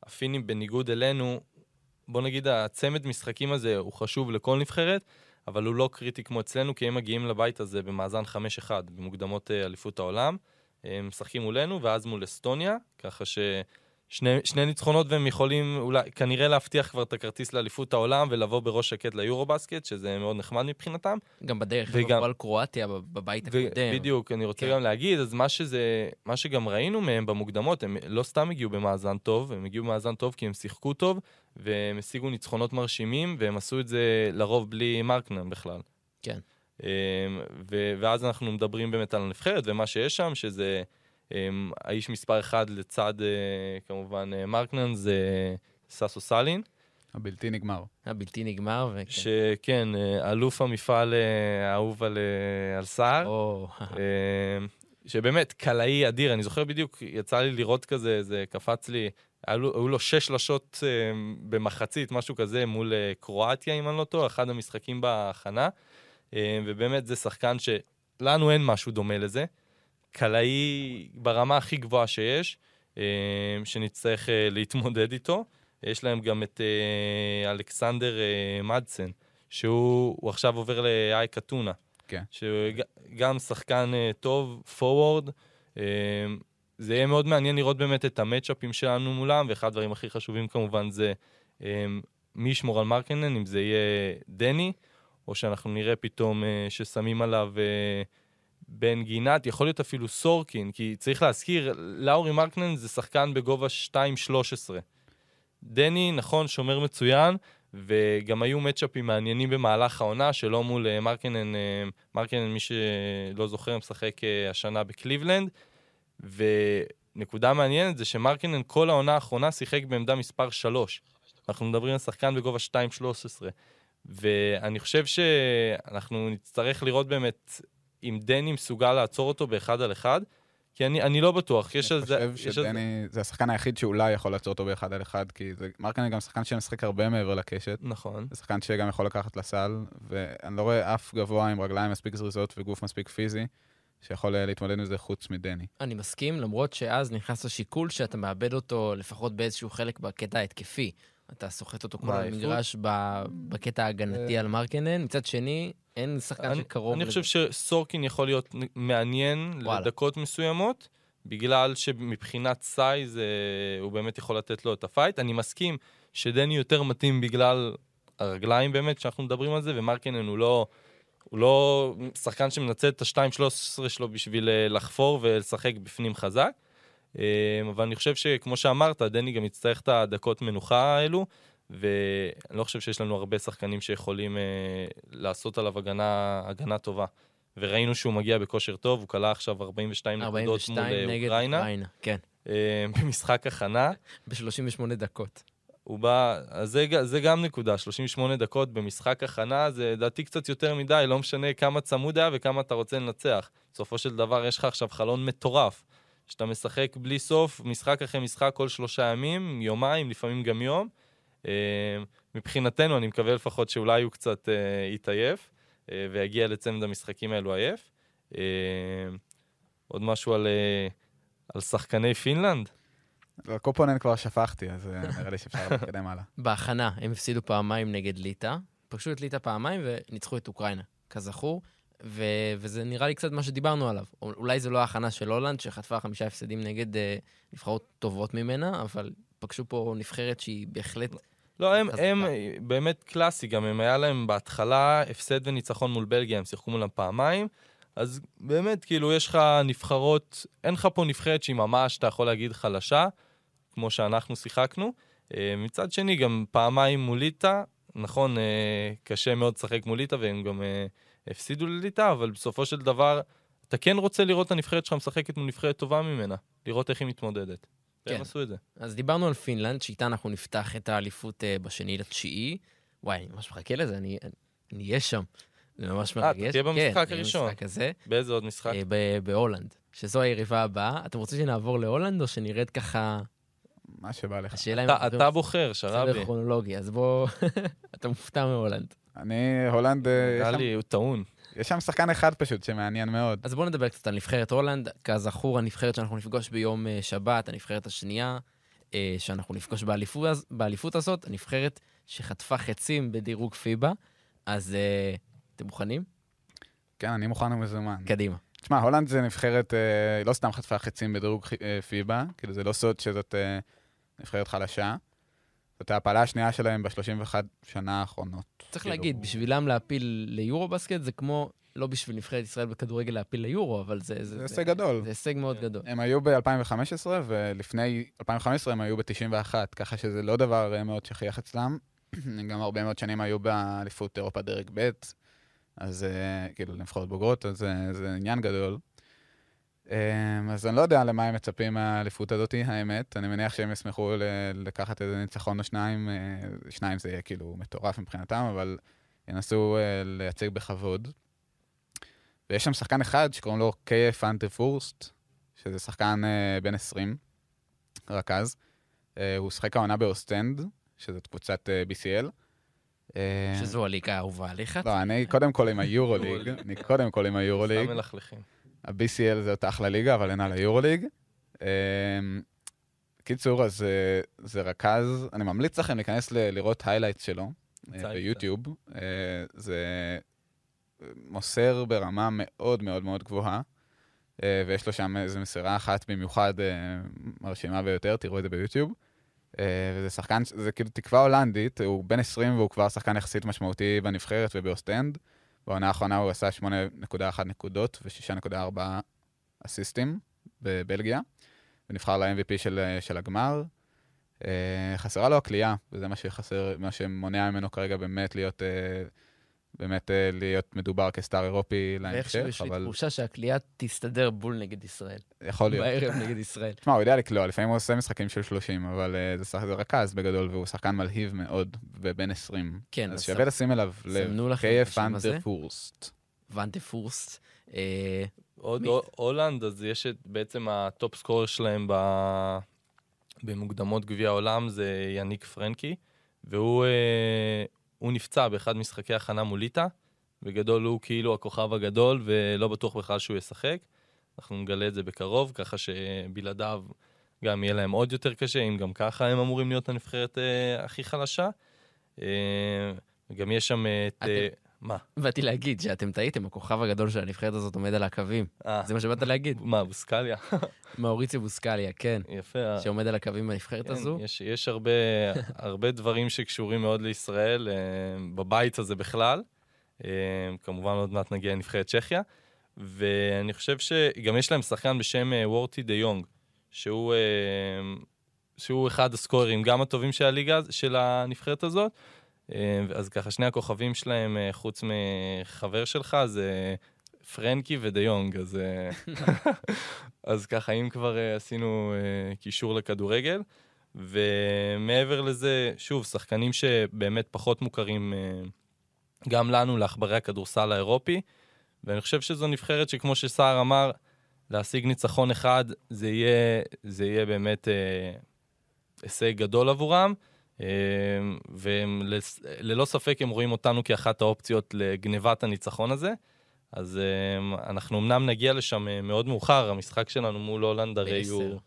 הפינים בניגוד אלינו, בוא נגיד, הצמד משחקים הזה הוא חשוב לכל נבחרת, אבל הוא לא קריטי כמו אצלנו, כי הם מגיעים לבית הזה במאזן 5-1 במוקדמות אה, אליפות העולם. הם משחקים מולנו, ואז מול אסטוניה, ככה ש... שני, שני ניצחונות והם יכולים אולי, כנראה להבטיח כבר את הכרטיס לאליפות העולם ולבוא בראש שקט ליורו-בסקט, שזה מאוד נחמד מבחינתם.
גם בדרך וגם, על קרואטיה בבית הקודם.
בדיוק, אני רוצה כן. גם להגיד, אז מה שזה, מה שגם ראינו מהם במוקדמות, הם לא סתם הגיעו במאזן טוב, הם הגיעו במאזן טוב כי הם שיחקו טוב, והם השיגו ניצחונות מרשימים, והם עשו את זה לרוב בלי מרקנם בכלל.
כן. אמ,
ואז אנחנו מדברים באמת על הנבחרת ומה שיש שם, שזה... אמ, האיש מספר אחד לצד אה, כמובן אה, מרקנן זה סאסו סאלין.
הבלתי נגמר.
הבלתי נגמר, וכן.
שכן, אה, אלוף המפעל האהוב על, על סער. אמ, שבאמת, קלעי אדיר, אני זוכר בדיוק, יצא לי לראות כזה, זה קפץ לי, היו לו שש שלשות במחצית, משהו כזה, מול קרואטיה, אם אני לא טועה, אחד המשחקים בהכנה. ובאמת, זה שחקן שלנו אין משהו דומה לזה. קלעי ברמה הכי גבוהה שיש, אה, שנצטרך אה, להתמודד איתו. יש להם גם את אה, אלכסנדר מדסן, שהוא עכשיו עובר לאייק אתונה.
כן.
שגם שחקן טוב, פורוורד. זה יהיה מאוד מעניין לראות באמת את המצ'אפים שלנו מולם, ואחד הדברים הכי חשובים כמובן זה מי ישמור על מרקנן, אם זה יהיה דני, או שאנחנו נראה פתאום ששמים עליו בן גינת, יכול להיות אפילו סורקין, כי צריך להזכיר, לאורי מרקנן זה שחקן בגובה 2.13. דני, נכון, שומר מצוין, וגם היו מצ'אפים מעניינים במהלך העונה, שלא מול אה, מרקנן, אה, מרקנן, מי שלא זוכר, משחק אה, השנה בקליבלנד, ונקודה מעניינת זה שמרקנן כל העונה האחרונה שיחק בעמדה מספר 3. אנחנו מדברים על שחקן בגובה 2.13. ואני חושב שאנחנו נצטרך לראות באמת אם דני מסוגל לעצור אותו באחד על אחד, כי אני, אני לא בטוח.
יש על זה... אני חושב שדני זה... זה השחקן היחיד שאולי יכול לעצור אותו באחד על אחד, כי זה... מרקני גם שחקן שמשחק הרבה מעבר לקשת.
נכון.
זה שחקן שגם יכול לקחת לסל, ואני לא רואה אף גבוה עם רגליים מספיק זריזות וגוף מספיק פיזי. שיכול להתמודד עם זה חוץ מדני.
אני מסכים, למרות שאז נכנס השיקול שאתה מאבד אותו לפחות באיזשהו חלק בקטע ההתקפי. אתה סוחט אותו כל המגרש בקטע ההגנתי על מרקנן, מצד שני, אין שחקן שקרוב
לזה. אני חושב שסורקין יכול להיות מעניין לדקות מסוימות, בגלל שמבחינת size אה, הוא באמת יכול לתת לו את ה fight. אני מסכים שדני יותר מתאים בגלל הרגליים באמת, שאנחנו מדברים על זה, ומרקנן הוא לא... הוא לא שחקן שמנצל את ה-2-13 שלו בשביל אה, לחפור ולשחק בפנים חזק. אה, אבל אני חושב שכמו שאמרת, דני גם יצטרך את הדקות מנוחה האלו, ואני לא חושב שיש לנו הרבה שחקנים שיכולים אה, לעשות עליו הגנה, הגנה טובה. וראינו שהוא מגיע בכושר טוב, הוא כלה עכשיו 42 נקודות מול אה, אוקראינה. אוקראינה,
כן.
אה, במשחק הכנה.
ב-38 דקות.
הוא בא, אז זה, זה גם נקודה, 38 דקות במשחק הכנה, זה לדעתי קצת יותר מדי, לא משנה כמה צמוד היה וכמה אתה רוצה לנצח. בסופו של דבר יש לך עכשיו חלון מטורף, שאתה משחק בלי סוף, משחק אחרי משחק כל שלושה ימים, יומיים, לפעמים גם יום. אה, מבחינתנו, אני מקווה לפחות שאולי הוא קצת אה, יתעייף, אה, ויגיע לצמד המשחקים האלו עייף. עוד משהו על, על שחקני פינלנד?
על קופונן כבר שפכתי, אז אה, נראה לי שאפשר להתקדם הלאה.
בהכנה הם הפסידו פעמיים נגד ליטא, פגשו את ליטא פעמיים וניצחו את אוקראינה, כזכור. ו- וזה נראה לי קצת מה שדיברנו עליו. אולי זה לא ההכנה של הולנד, שחטפה חמישה הפסדים נגד אה, נבחרות טובות ממנה, אבל פגשו פה נבחרת שהיא בהחלט...
לא, הם. הם באמת קלאסי, גם הם היה להם בהתחלה הפסד וניצחון מול בלגיה, הם שיחקו מולם פעמיים, אז באמת, כאילו, יש לך נבחרות, אין לך פה נבחרת שהיא ממש, אתה יכול להגיד, חלשה, כמו שאנחנו שיחקנו. אה, מצד שני, גם פעמיים מול ליטא, נכון, אה, קשה מאוד לשחק מול ליטא, והם גם אה, הפסידו לליטא, אבל בסופו של דבר, אתה כן רוצה לראות את הנבחרת שלך משחקת מול נבחרת טובה ממנה, לראות איך היא מתמודדת.
כן.
עשו את זה.
אז דיברנו על פינלנד, שאיתה אנחנו נפתח את האליפות אה, בשני לתשיעי. וואי, אני ממש מחכה לזה, אני אני אהיה שם. זה ממש
אה,
מרגש.
אתה תהיה במשחק
כן,
הראשון.
במשחק הזה,
באיזה עוד משחק?
אה, ב- בהולנד, שזו היריבה הבאה. אתם רוצים שנעבור להולנד, או שנרד ככה...
מה שבא לך.
השאלה אם...
אתה, אתה בוחר, שרבי.
כרונולוגי, אז בוא... אתה מופתע מהולנד.
אני, הולנד, אה,
נראה לי, הוא טעון.
יש שם שחקן אחד פשוט שמעניין מאוד.
אז בואו נדבר קצת על נבחרת הולנד. כזכור, הנבחרת שאנחנו נפגוש ביום אה, שבת, הנבחרת השנייה אה, שאנחנו נפגוש באליפות, באליפות הזאת, הנבחרת שחטפה חצים בדירוג פיבה. אז אה, אתם מוכנים?
כן, אני מוכן ומזומן.
קדימה.
תשמע, הולנד זה נבחרת, היא לא סתם חטפה חצים בדירוג פיבה, כאילו זה לא סוד שזאת נבחרת חלשה. זאת ההעפלה השנייה שלהם ב-31 שנה האחרונות.
צריך
כאילו,
להגיד, בשבילם להפיל ליורו בסקט זה כמו, לא בשביל נבחרת ישראל בכדורגל להפיל ליורו, אבל זה...
זה הישג גדול.
זה הישג מאוד
כן.
גדול.
הם היו ב-2015, ולפני 2015 הם היו ב-91, ככה שזה לא דבר אה, מאוד שכיח אצלם. הם גם הרבה מאוד שנים היו באליפות אירופה דרג ב', אז אה, כאילו, לנבחרות בוגרות, אז אה, זה עניין גדול. אה, אז אני לא יודע למה הם מצפים מהאליפות הזאת, האמת. אני מניח שהם ישמחו לקחת איזה ניצחון או שניים, אה, שניים זה יהיה כאילו מטורף מבחינתם, אבל ינסו אה, לייצג בכבוד. ויש שם שחקן אחד שקוראים לו קייף אנטה פורסט, שזה שחקן אה, בן 20, רכז. אה, הוא שיחק העונה באוסטנד, שזאת קבוצת BCL.
שזו הליגה האהובה עליך.
לא, אני קודם כל עם היורוליג, אני קודם כל עם היורוליג.
סתם מלכלכים.
ה-BCL זה אותה אחלה ליגה, אבל אין על היורוליג. אה, קיצור, אז אה, זה רכז, אני ממליץ לכם להיכנס ל- לראות highlights שלו אה, ביוטיוב. אה, זה מוסר ברמה מאוד מאוד מאוד גבוהה, ויש לו שם איזו מסירה אחת במיוחד מרשימה ביותר, תראו את זה ביוטיוב. וזה שחקן, זה כאילו תקווה הולנדית, הוא בן 20 והוא כבר שחקן יחסית משמעותי בנבחרת ובאוסטנד. בעונה האחרונה הוא עשה 8.1 נקודות ו-6.4 אסיסטים בבלגיה, ונבחר ל-MVP של, של הגמר. אה, חסרה לו הכלייה, וזה מה שחסר, מה שמונע ממנו כרגע באמת להיות, אה, באמת אה, להיות מדובר כ star אירופי
ואיכשהו
להמשך,
יש לי
אבל
תחושה שהקליעה תסתדר בול נגד ישראל.
יכול להיות.
בערב נגד ישראל.
תשמע, הוא יודע לקלוע, לפעמים הוא עושה משחקים של 30, אבל אה, זה, שח- זה רכז בגדול, והוא שחקן מלהיב מאוד, ובן 20.
כן,
אז שווה לשים אליו לב.
סמנו לכם את השם הזה.
וורסט. ואן
דר וורסט. אה,
עוד הולנד, אז יש את בעצם ה top scorer שלהם ב... במוקדמות גביע העולם, זה יניק פרנקי, והוא אה, הוא נפצע באחד משחקי הכנה מול ליטא. בגדול הוא כאילו הכוכב הגדול, ולא בטוח בכלל שהוא ישחק. אנחנו נגלה את זה בקרוב, ככה שבלעדיו גם יהיה להם עוד יותר קשה, אם גם ככה הם אמורים להיות הנבחרת אה, הכי חלשה. אה, וגם יש שם את... אה, מה?
באתי להגיד שאתם טעיתם, הכוכב הגדול של הנבחרת הזאת עומד על הקווים.
אה,
זה מה שבאת להגיד.
מה, בוסקליה?
מאוריציו בוסקליה, כן.
יפה.
שעומד על הקווים בנבחרת
כן,
הזו.
יש, הרבה, דברים שקשורים מאוד לישראל, אה, בבית הזה בכלל. אה, כמובן עוד מעט נגיע לנבחרת צ'כיה. ואני חושב שגם יש להם שחקן בשם וורטי דה יונג, שהוא, שהוא אחד הסקוררים גם הטובים של הליגה, של הנבחרת הזאת. אה, אז ככה שני הכוכבים שלהם, אה, חוץ מחבר שלך, זה פרנקי ודה יונג, אז, אה, אז ככה, אם כבר אה, עשינו קישור לכדורגל. ומעבר לזה, שוב, שחקנים שבאמת פחות מוכרים גם לנו, לעכברי הכדורסל האירופי, ואני חושב שזו נבחרת שכמו שסער אמר, להשיג ניצחון אחד, זה יהיה, זה יהיה באמת אה, הישג גדול עבורם, אה, וללא ספק הם רואים אותנו כאחת האופציות לגנבת הניצחון הזה. אז אה, אנחנו אמנם נגיע לשם אה, מאוד מאוחר, המשחק שלנו מול הולנד הרי
בעשר.
הוא...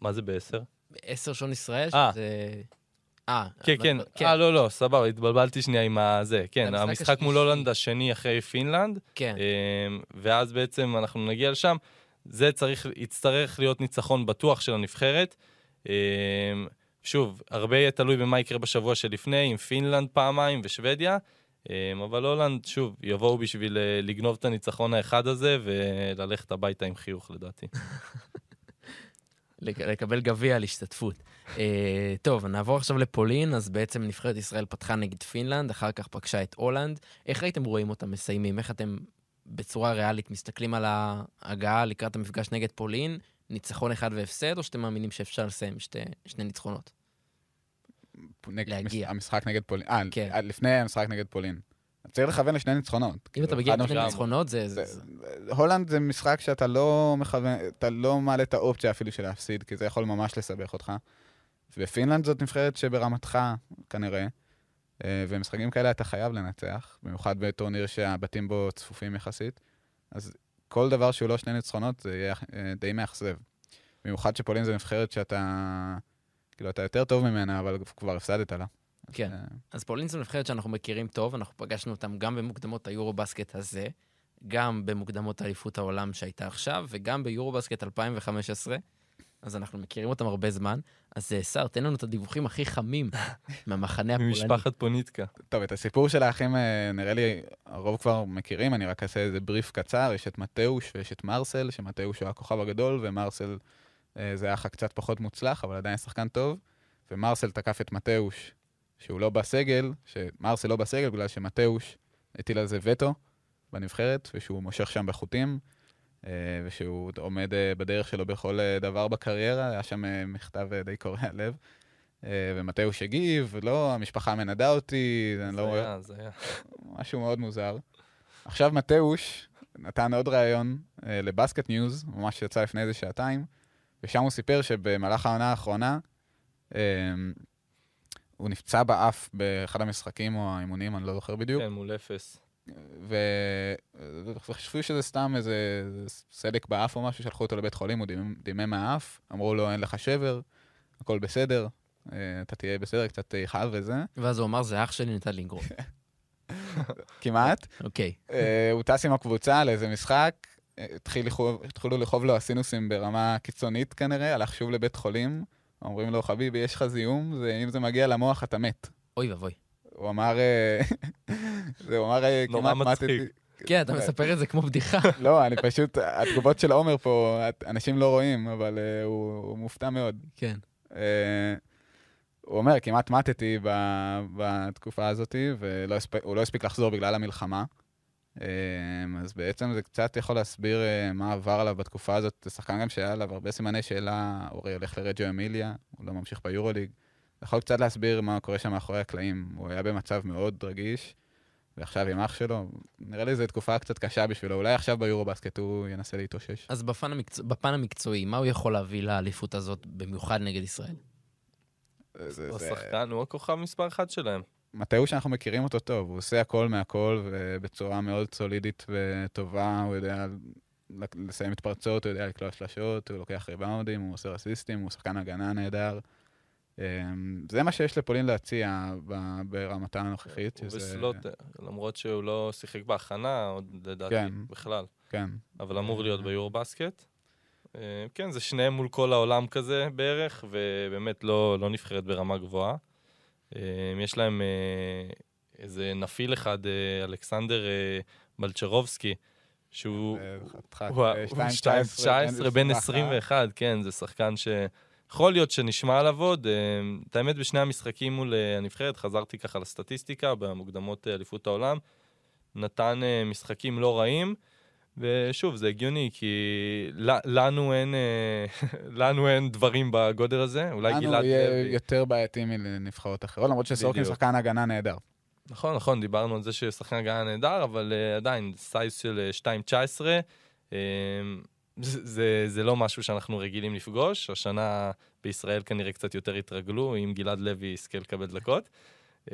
מה זה בעשר?
עשר שעון ישראל,
אה.
שזה... אה,
כן,
אבל-
כן. אה, לא, לא, סבבה, התבלבלתי שנייה עם הזה. כן,
המשחק
המשחק מול. הולנד השני אחרי פינלנד,
כן.
אמ, ואז בעצם אנחנו נגיע לשם. זה צריך, יצטרך להיות ניצחון בטוח של הנבחרת. שוב, הרבה יהיה תלוי במה יקרה בשבוע שלפני, עם פינלנד פעמיים ושוודיה, אמ, אבל הולנד, שוב, יבואו בשביל אה, לגנוב את הניצחון האחד הזה וללכת הביתה עם חיוך, לדעתי.
לק- לקבל גביע על השתתפות. אה, טוב, נעבור עכשיו לפולין, אז בעצם נבחרת ישראל פתחה נגד פינלנד, אחר כך פגשה את הולנד. איך הייתם רואים אותם מסיימים? איך אתם בצורה ריאלית מסתכלים על ההגעה לקראת המפגש נגד פולין, ניצחון אחד והפסד, או שאתם מאמינים שאפשר לסיים שתי, שני ניצחונות?
נגד-
להגיע.
המשחק נגד פולין. אה,
כן.
עד לפני המשחק נגד פולין. צריך לכוון לשני ניצחונות.
אם אתה
כאילו,
מגיע לשני. ניצחונות, זה...
זה-
זה-
הולנד זה משחק שאתה לא מכוון, אתה לא מעלה את האופציה אפילו של להפסיד, כי זה יכול ממש לסבך אותך. ופינלנד זאת נבחרת שברמתך, כנראה, אה, ומשחקים כאלה אתה חייב לנצח, במיוחד בטורניר שהבתים בו צפופים יחסית. אז כל דבר שהוא לא שני ניצחונות, זה יהיה אה, די מאכזב. במיוחד שפולין זה נבחרת שאתה, כאילו, אתה יותר טוב ממנה, אבל כבר הפסדת לה.
כן.
אה,
אז פולין זו נבחרת שאנחנו מכירים טוב, אנחנו פגשנו אותם גם במוקדמות היורו-בסקט הזה, גם במוקדמות אליפות העולם שהייתה עכשיו, וגם ביורו-בסקט 2015, אז אנחנו מכירים אותם הרבה זמן. אז אה, סער, תן לנו את הדיווחים הכי חמים מהמחנה הפולני.
ממשפחת פוניטקה.
טוב, את הסיפור של האחים אה, נראה לי הרוב כבר מכירים, אני רק אעשה איזה בריף קצר. יש את מתאוש ויש את מרסל, שמתאוש הוא הכוכב הגדול, ומרסל אה, זה האח הקצת פחות מוצלח, אבל עדיין שחקן טוב. ומרסל תקף את מתאוש, שהוא לא בסגל, שמרסל לא בסגל בגלל שמתאוש הטיל על זה וטו בנבחרת, ושהוא מושך שם בחוטים, אה, ושהוא עומד אה, בדרך שלו בכל דבר בקריירה, היה שם מכתב די קורע לב. ומתאוש הגיב, לא, המשפחה מנדה אותי, אני לא
זה
רואה,
היה, זה היה.
משהו מאוד מוזר. עכשיו מתאוש נתן עוד ראיון לבסקט ניוז, ממש יצא לפני איזה שעתיים, ושם הוא סיפר שבמהלך העונה האחרונה, אה, הוא נפצע באף באחד המשחקים או האימונים, אני לא זוכר בדיוק,
כן, מול אפס.
ו- וחשבו שזה סתם איזה סדק באף או משהו, שלחו אותו לבית חולים, הוא דימם- דימם מהאף, אמרו לו, אין לך שבר, הכל בסדר, אה, אתה תהיה בסדר, קצת יכאב וזה,
ואז הוא אמר, זה אח שלי, ניתן לנגרום.
כמעט.
אוקיי.
אה, הוא טס עם הקבוצה לאיזה משחק, התחילו לכאוב לו הסינוסים ברמה קיצונית כנראה, הלך שוב לבית חולים, אומרים לו, חביבי, יש לך זיהום, זה, אם זה מגיע למוח אתה מת.
אוי ואבוי.
הוא אמר, אה, זה, הוא אמר, אה,
נורא מצחיק.
כן, אתה מספר את זה כמו בדיחה.
לא, אני פשוט, התגובות של עומר פה, אנשים לא רואים, אבל אה, הוא, הוא מופתע מאוד.
כן.
הוא אומר, כמעט מתתי בתקופה הזאת, והוא לא הספיק לחזור בגלל המלחמה. אה, אז בעצם זה קצת יכול להסביר אה, מה עבר עליו בתקופה הזאת. זה שחקן גם שהיה עליו הרבה סימני שאלה, הוא הרי הולך לרג'ו אמיליה, הוא לא ממשיך ביורוליג. זה יכול קצת להסביר מה קורה שם מאחורי הקלעים. הוא היה במצב מאוד רגיש, ועכשיו עם אח שלו, נראה לי זו תקופה קצת קשה בשבילו. אולי עכשיו ביורו-בסקט הוא ינסה להתאושש.
אז בפן, המקצוע, בפן המקצועי, מה הוא יכול להביא לאליפות הזאת, במיוחד נגד ישראל?
זה- זה-
הוא
זה-
השחקן, הוא הכוכב מספר אחת שלהם.
מתאו שאנחנו מכירים אותו טוב, הוא עושה הכל מהכל ובצורה מאוד סולידית וטובה, הוא יודע לסיים מתפרצות, הוא יודע לקלוע שלשות, הוא לוקח ריבאונדים, הוא עושה רסיסטים, הוא שחקן הגנה נהדר. אמ, זה מה שיש לפולין להציע ב- ברמתה הנוכחית.
הוא
שזה-
בסלוטר, למרות שהוא לא שיחק בהכנה, עוד לדעתי,
כן.
בכלל.
כן.
אבל אמור להיות ביורו בסקט. אה, כן, זה שניהם מול כל העולם כזה בערך, ובאמת לא, לא נבחרת ברמה גבוהה. אה, יש להם אה, איזה נפיל אחד, אה, אלכסנדר בלצ'רובסקי, שהוא הוא ה-
אה,
הוא
2.19,
2.19, בן 21, כן, זה שחקן ש... יכול להיות שנשמע עליו עוד. את האמת, בשני המשחקים מול הנבחרת, חזרתי ככה לסטטיסטיקה, במוקדמות אליפות העולם, נתן משחקים לא רעים, ושוב, זה הגיוני, כי לנו אין, אה, לנו אין דברים בגודל הזה, אולי
לנו
גלעד
יהיה
לוי.
יותר בעייתי מלנבחרות אחרות, למרות שסורקין. שחקן הגנה נהדר.
נכון, נכון, דיברנו על זה ששחקן הגנה נהדר, אבל uh, עדיין, סייז של uh, 2.19, um, זה, זה, זה לא משהו שאנחנו רגילים לפגוש. השנה בישראל כנראה קצת יותר התרגלו, אם גלעד לוי יזכה לקבל דקות. Um,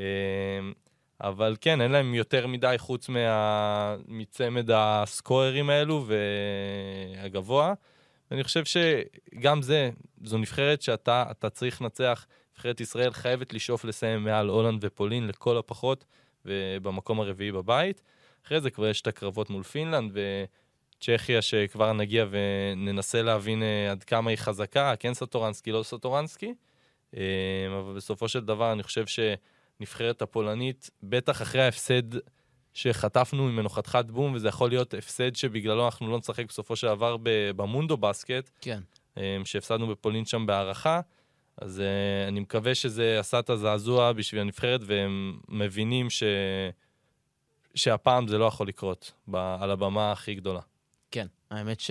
אבל כן, אין להם יותר מדי חוץ מה... מצמד הסקוררים האלו והגבוה. ואני חושב שגם זה, זו נבחרת שאתה צריך לנצח. נבחרת ישראל חייבת לשאוף לסיים מעל הולנד ופולין לכל הפחות, ובמקום הרביעי בבית. אחרי זה כבר יש את הקרבות מול פינלנד וצ'כיה, שכבר נגיע וננסה להבין אה, עד כמה היא חזקה, כן סטורנסקי, לא סטורנסקי. אה, אבל בסופו של דבר אני חושב שנבחרת הפולנית, בטח אחרי ההפסד שחטפנו ממנו חתיכת בום, וזה יכול להיות הפסד שבגללו אנחנו לא נשחק בסופו של דבר במונדו בסקט.
כן.
אה, שהפסדנו בפולין שם בהארכה. אז uh, אני מקווה שזה עשה את הזעזוע בשביל הנבחרת, והם מבינים ש... שהפעם זה לא יכול לקרות ב... על הבמה הכי גדולה.
כן, האמת ש...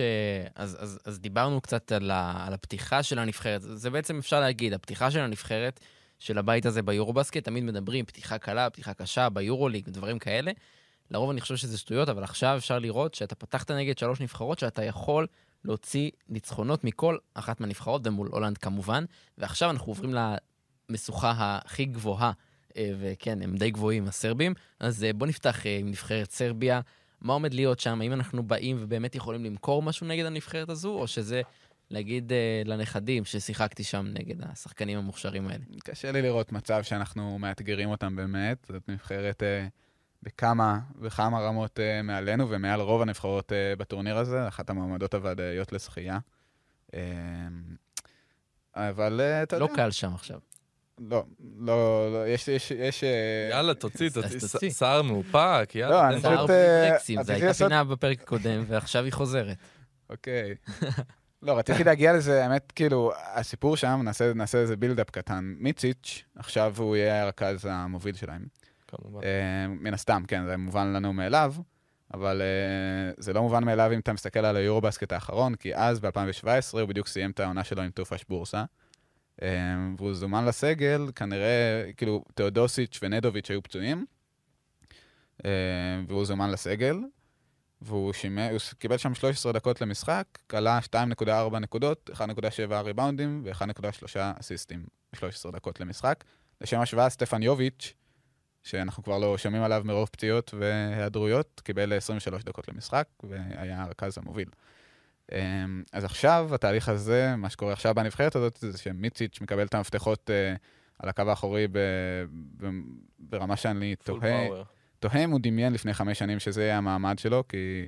אז, אז, אז דיברנו קצת על, ה... על הפתיחה של הנבחרת. זה בעצם אפשר להגיד, הפתיחה של הנבחרת, של הבית הזה ביורובסקט, תמיד מדברים פתיחה קלה, פתיחה קשה, ביורוליג, דברים כאלה. לרוב אני חושב שזה שטויות, אבל עכשיו אפשר לראות שאתה פתחת נגד שלוש נבחרות שאתה יכול להוציא ניצחונות מכל אחת מהנבחרות, ומול הולנד כמובן. ועכשיו אנחנו עוברים למשוכה הכי גבוהה, אה, וכן, הם די גבוהים, הסרבים. אז אה, בואו נפתח אה, עם נבחרת סרביה. מה עומד להיות שם? האם אנחנו באים ובאמת יכולים למכור משהו נגד הנבחרת הזו, או שזה להגיד uh, לנכדים ששיחקתי שם נגד השחקנים המוכשרים האלה?
קשה לי לראות מצב שאנחנו מאתגרים אותם באמת. זאת נבחרת... Uh... בכמה וכמה רמות uh, מעלינו ומעל רוב הנבחרות uh, בטורניר הזה, אחת המועמדות הוודאיות לשחייה. Uh, אבל uh, אתה
לא יודע... לא קל שם עכשיו.
לא, לא, לא, יש, יש, יש...
יאללה, תוציא, תוציא, שר מאופק, יאללה.
לא, אני פשוט... ברקסים, זו הייתה פינה בפרק הקודם, ועכשיו היא חוזרת.
אוקיי. לא, רציתי להגיע לזה, האמת, כאילו, הסיפור שם, נעשה איזה בילדאפ קטן. מיציץ', עכשיו הוא יהיה הרכז המוביל שלהם.
כמובן.
Uh, מן הסתם, כן, זה מובן לנו מאליו, אבל uh, זה לא מובן מאליו אם אתה מסתכל על היורובסקט האחרון, כי אז, ב-2017, הוא בדיוק סיים את העונה שלו עם טופש בורסה. Uh, והוא זומן לסגל, כנראה, כאילו, תאודוסיץ' ונדוביץ' היו פצועים, uh, והוא זומן לסגל, והוא שימה, הוא קיבל שם 13 דקות למשחק, כלה 2.4 נקודות, 1.7 ריבאונדים ו-1.3 אסיסטים, 13 דקות למשחק. לשם השוואה, סטפן יוביץ', שאנחנו כבר לא שומעים עליו מרוב פציעות והיעדרויות, קיבל 23 דקות למשחק והיה הרכז המוביל. אמ, אז עכשיו, התהליך הזה, מה שקורה עכשיו בנבחרת הזאת, זה שמיציץ' מקבל את המפתחות אה, על הקו האחורי ברמה שאני תוהה, תוהה אם הוא דמיין לפני חמש שנים שזה יהיה המעמד שלו, כי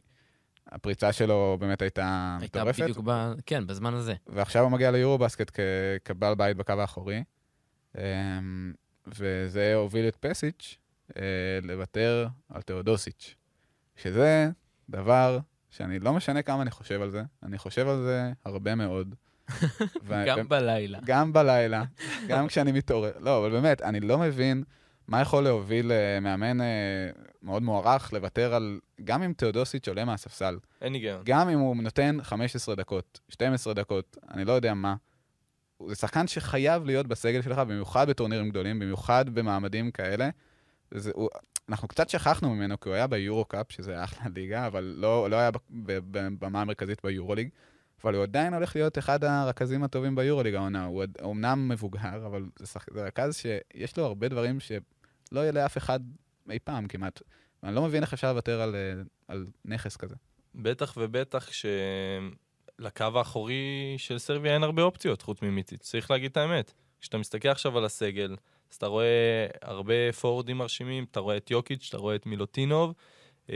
הפריצה שלו באמת הייתה
מטורפת. הייתה בדיוק, ב... כן, בזמן הזה.
ועכשיו הוא מגיע ליורו-בסקט כבעל בית בקו האחורי. אמ, וזה הוביל את פסיץ' אה, לוותר על תאודוסיץ', שזה דבר שאני לא משנה כמה אני חושב על זה, אני חושב על זה הרבה מאוד.
ו- גם בלילה.
גם בלילה, גם כשאני מתעורר. לא, אבל באמת, אני לא מבין מה יכול להוביל uh, מאמן uh, מאוד מוערך לוותר על, גם אם תאודוסיץ' עולה מהספסל.
אין היגיון.
גם אם הוא נותן 15 דקות, 12 דקות, אני לא יודע מה. זה שחקן שחייב להיות בסגל שלך, במיוחד בטורנירים גדולים, במיוחד במעמדים כאלה. זה, הוא, אנחנו קצת שכחנו ממנו, כי הוא היה ביורו-קאפ, שזה אחלה ליגה, אבל לא, לא היה במה המרכזית ביורו-ליג. אבל הוא עדיין הולך להיות אחד הרכזים הטובים ביורו-ליג העונה. הוא אומנם מבוגר, אבל זה, שח... זה רכז שיש לו הרבה דברים שלא יהיה לאף אחד אי פעם כמעט. ואני לא מבין איך אפשר לוותר על, על נכס כזה.
בטח ובטח ש... לקו האחורי של סרביה אין הרבה אופציות חוץ ממיציץ', צריך להגיד את האמת. כשאתה מסתכל עכשיו על הסגל, אז אתה רואה הרבה פורדים מרשימים, אתה רואה את יוקיץ', אתה רואה את מילוטינוב, אמ,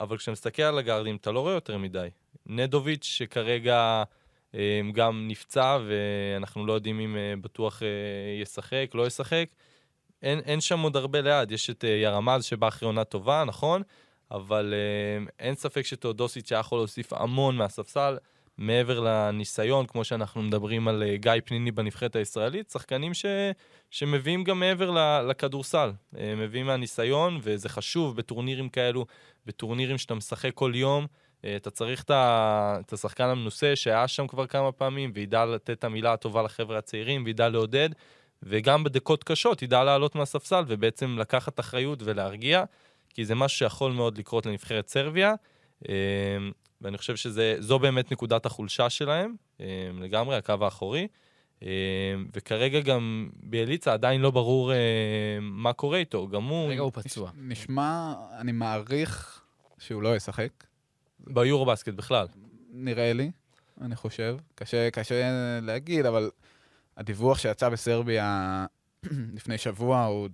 אבל כשאתה מסתכל על הגארדים, אתה לא רואה יותר מדי. נדוביץ', שכרגע אמ, גם נפצע, ואנחנו לא יודעים אם אה, בטוח אה, ישחק, לא ישחק, אין, אין שם עוד הרבה ליד. יש את אה, ירמז שבא אחרי עונה טובה, נכון? אבל אין ספק שתאודוסיץ' היה יכול להוסיף המון מהספסל. מעבר לניסיון, כמו שאנחנו מדברים על אה, גיא פניני בנבחרת הישראלית, שחקנים ש... שמביאים גם מעבר לכדורסל. אה, מביאים מהניסיון, וזה חשוב בטורנירים כאלו, בטורנירים שאתה משחק כל יום. אה, אתה צריך את השחקן המנוסה שהיה שם כבר כמה פעמים, וידע לתת את המילה הטובה לחבר'ה הצעירים, וידע לעודד, וגם בדקות קשות ידע לעלות מהספסל ובעצם לקחת אחריות ולהרגיע, כי זה משהו שיכול מאוד לקרות לנבחרת סרביה. ואני חושב שזו באמת נקודת החולשה שלהם, אה, לגמרי, הקו האחורי. אה, וכרגע גם ביאליצה עדיין לא ברור אה, מה קורה איתו, גם הוא...
כרגע הוא פצוע.
נשמע, אני מעריך שהוא לא ישחק,
ביורו בסקט בכלל.
נראה לי, אני חושב. קשה, קשה להגיד, אבל הדיווח שיצא בסרביה לפני שבוע הוא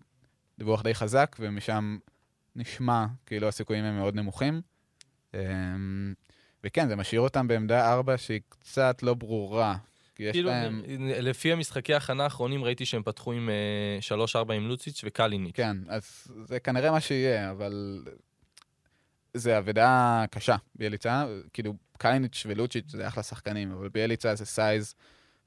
דיווח די חזק, ומשם נשמע כאילו הסיכויים הם מאוד נמוכים. אמ, וכן, זה משאיר אותם בעמדה 4 שהיא קצת לא ברורה.
כאילו,
להם...
לפי המשחקי הכנה האחרונים ראיתי שהם פתחו עם אה, 3-4 עם לוציץ' וקליניץ'.
כן, אז זה כנראה מה שיהיה, אבל זה אבדה קשה, ביאליצה. כאילו, קליניץ' ולוצ'יץ' זה אחלה שחקנים, אבל ביאליצה זה סייז,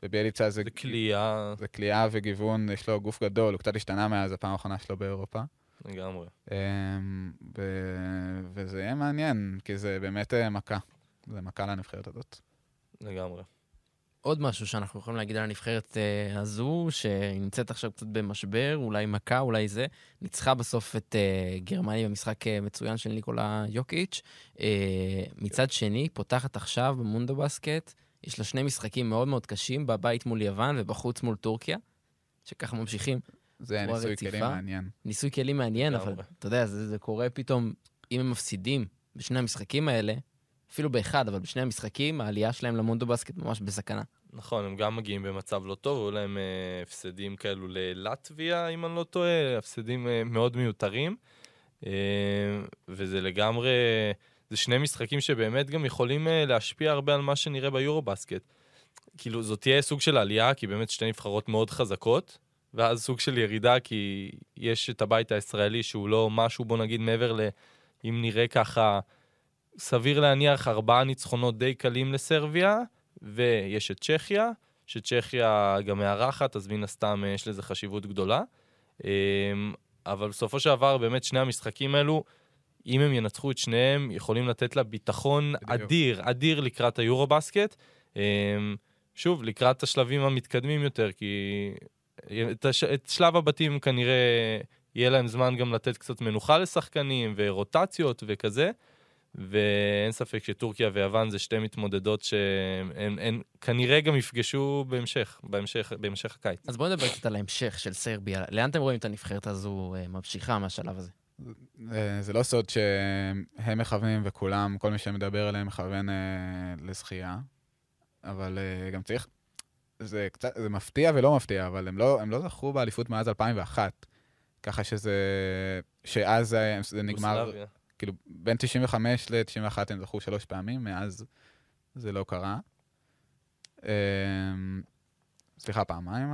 וביאליצה זה...
זה כליאה
זה כליאה וגיוון, יש לו גוף גדול, הוא קצת השתנה מאז הפעם האחרונה שלו באירופה.
לגמרי.
אמ, ו- וזה יהיה מעניין, כי זה באמת אה, מכה. זה מכה לנבחרת הזאת.
לגמרי.
עוד משהו שאנחנו יכולים להגיד על הנבחרת uh, הזו, שהיא נמצאת עכשיו קצת במשבר, אולי מכה, אולי זה. ניצחה בסוף את uh, גרמניה במשחק uh, מצוין של ניקולה יוקיץ'. Uh, מצד שני, פותחת עכשיו במונדו בסקט, יש לה שני משחקים מאוד מאוד קשים, בבית מול יוון ובחוץ מול טורקיה, שככה ממשיכים.
זה
בצורה
ניסוי
רציפה.
כלים מעניין.
ניסוי כלים מעניין, אבל. אתה יודע, זה, זה קורה פתאום, אם הם מפסידים בשני המשחקים האלה, אפילו באחד, אבל בשני המשחקים, העלייה שלהם למונדו בסקט ממש בסכנה.
נכון, הם גם מגיעים במצב לא טוב, היו להם אה, הפסדים כאלו ללטביה, אם אני לא טועה, הפסדים אה, מאוד מיותרים. אה, וזה לגמרי, זה שני משחקים שבאמת גם יכולים אה, להשפיע הרבה על מה שנראה ביורו בסקט. כאילו, זאת תהיה סוג של עלייה, כי באמת שתי נבחרות מאוד חזקות, ואז סוג של ירידה, כי יש את הבית הישראלי שהוא לא משהו, בוא נגיד, מעבר ל... אם נראה ככה, סביר להניח ארבעה ניצחונות די קלים לסרביה, ויש את צ'כיה, שצ'כיה גם מארחת, אז מן הסתם אה, יש לזה חשיבות גדולה. אמ, אבל בסופו של דבר, באמת שני המשחקים האלו, אם הם ינצחו את שניהם, יכולים לתת לה ביטחון
בדיוק.
אדיר, אדיר לקראת היורו-בסקט. אמ, שוב, לקראת השלבים המתקדמים יותר, כי את, הש... את שלב הבתים כנראה יהיה להם זמן גם לתת קצת מנוחה לשחקנים ורוטציות וכזה. ואין ספק שטורקיה ויוון זה שתי מתמודדות שהן הן כנראה גם יפגשו בהמשך, בהמשך, בהמשך הקיץ.
אז בואו נדבר קצת על ההמשך של סרביה. לאן אתם רואים את הנבחרת הזו אה, ממשיכה מהשלב הזה?
אה, זה לא סוד שהם מכוונים וכולם, כל מי שמדבר עליהם מכוון אה, לזכייה, אבל אה, גם צריך, זה קצת, זה מפתיע ולא מפתיע, אבל הם לא, הם לא זכו באליפות מאז 2001, ככה שזה, שאז זה, זה נגמר,
יוגוסלביה.
כאילו, בין 95 ל-91 הם זכו שלוש פעמים, מאז זה לא קרה. אמ, סליחה, פעמיים?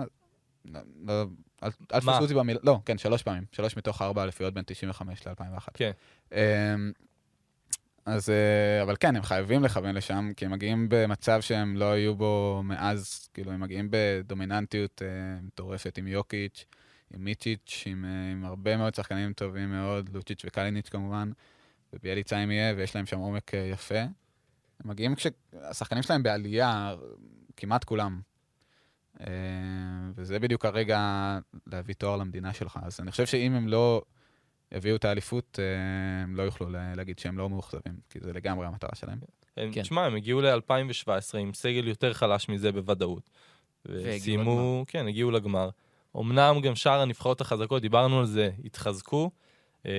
לא, לא, אל? תפסו אותי במילה, לא, כן, שלוש פעמים. שלוש מתוך ארבע אליפויות בין 95 ל-2001.
כן.
אמ, אז, אה, אבל כן, הם חייבים לכוון לשם, כי הם מגיעים במצב שהם לא היו בו מאז, כאילו, הם מגיעים בדומיננטיות אה, מטורפת עם יוקיץ', עם מיצ'יץ', עם, אה, עם הרבה מאוד שחקנים טובים מאוד, לוצ'יץ' וקליניץ' כמובן, וביאליצה אם יהיה, ויש להם שם עומק יפה. הם מגיעים כשהשחקנים שלהם בעלייה, כמעט כולם. אה, וזה בדיוק הרגע להביא תואר למדינה שלך. אז אני חושב שאם הם לא יביאו את האליפות, אה, הם לא יוכלו לה- להגיד שהם לא מאוכזבים, כי זה לגמרי המטרה שלהם.
הם-
כן.
תשמע, הם הגיעו ל-2017 עם סגל יותר חלש מזה בוודאות. וסיימו, כן, הגיעו לגמר. אמנם גם שאר הנבחרות החזקות, דיברנו על זה, התחזקו, אמ,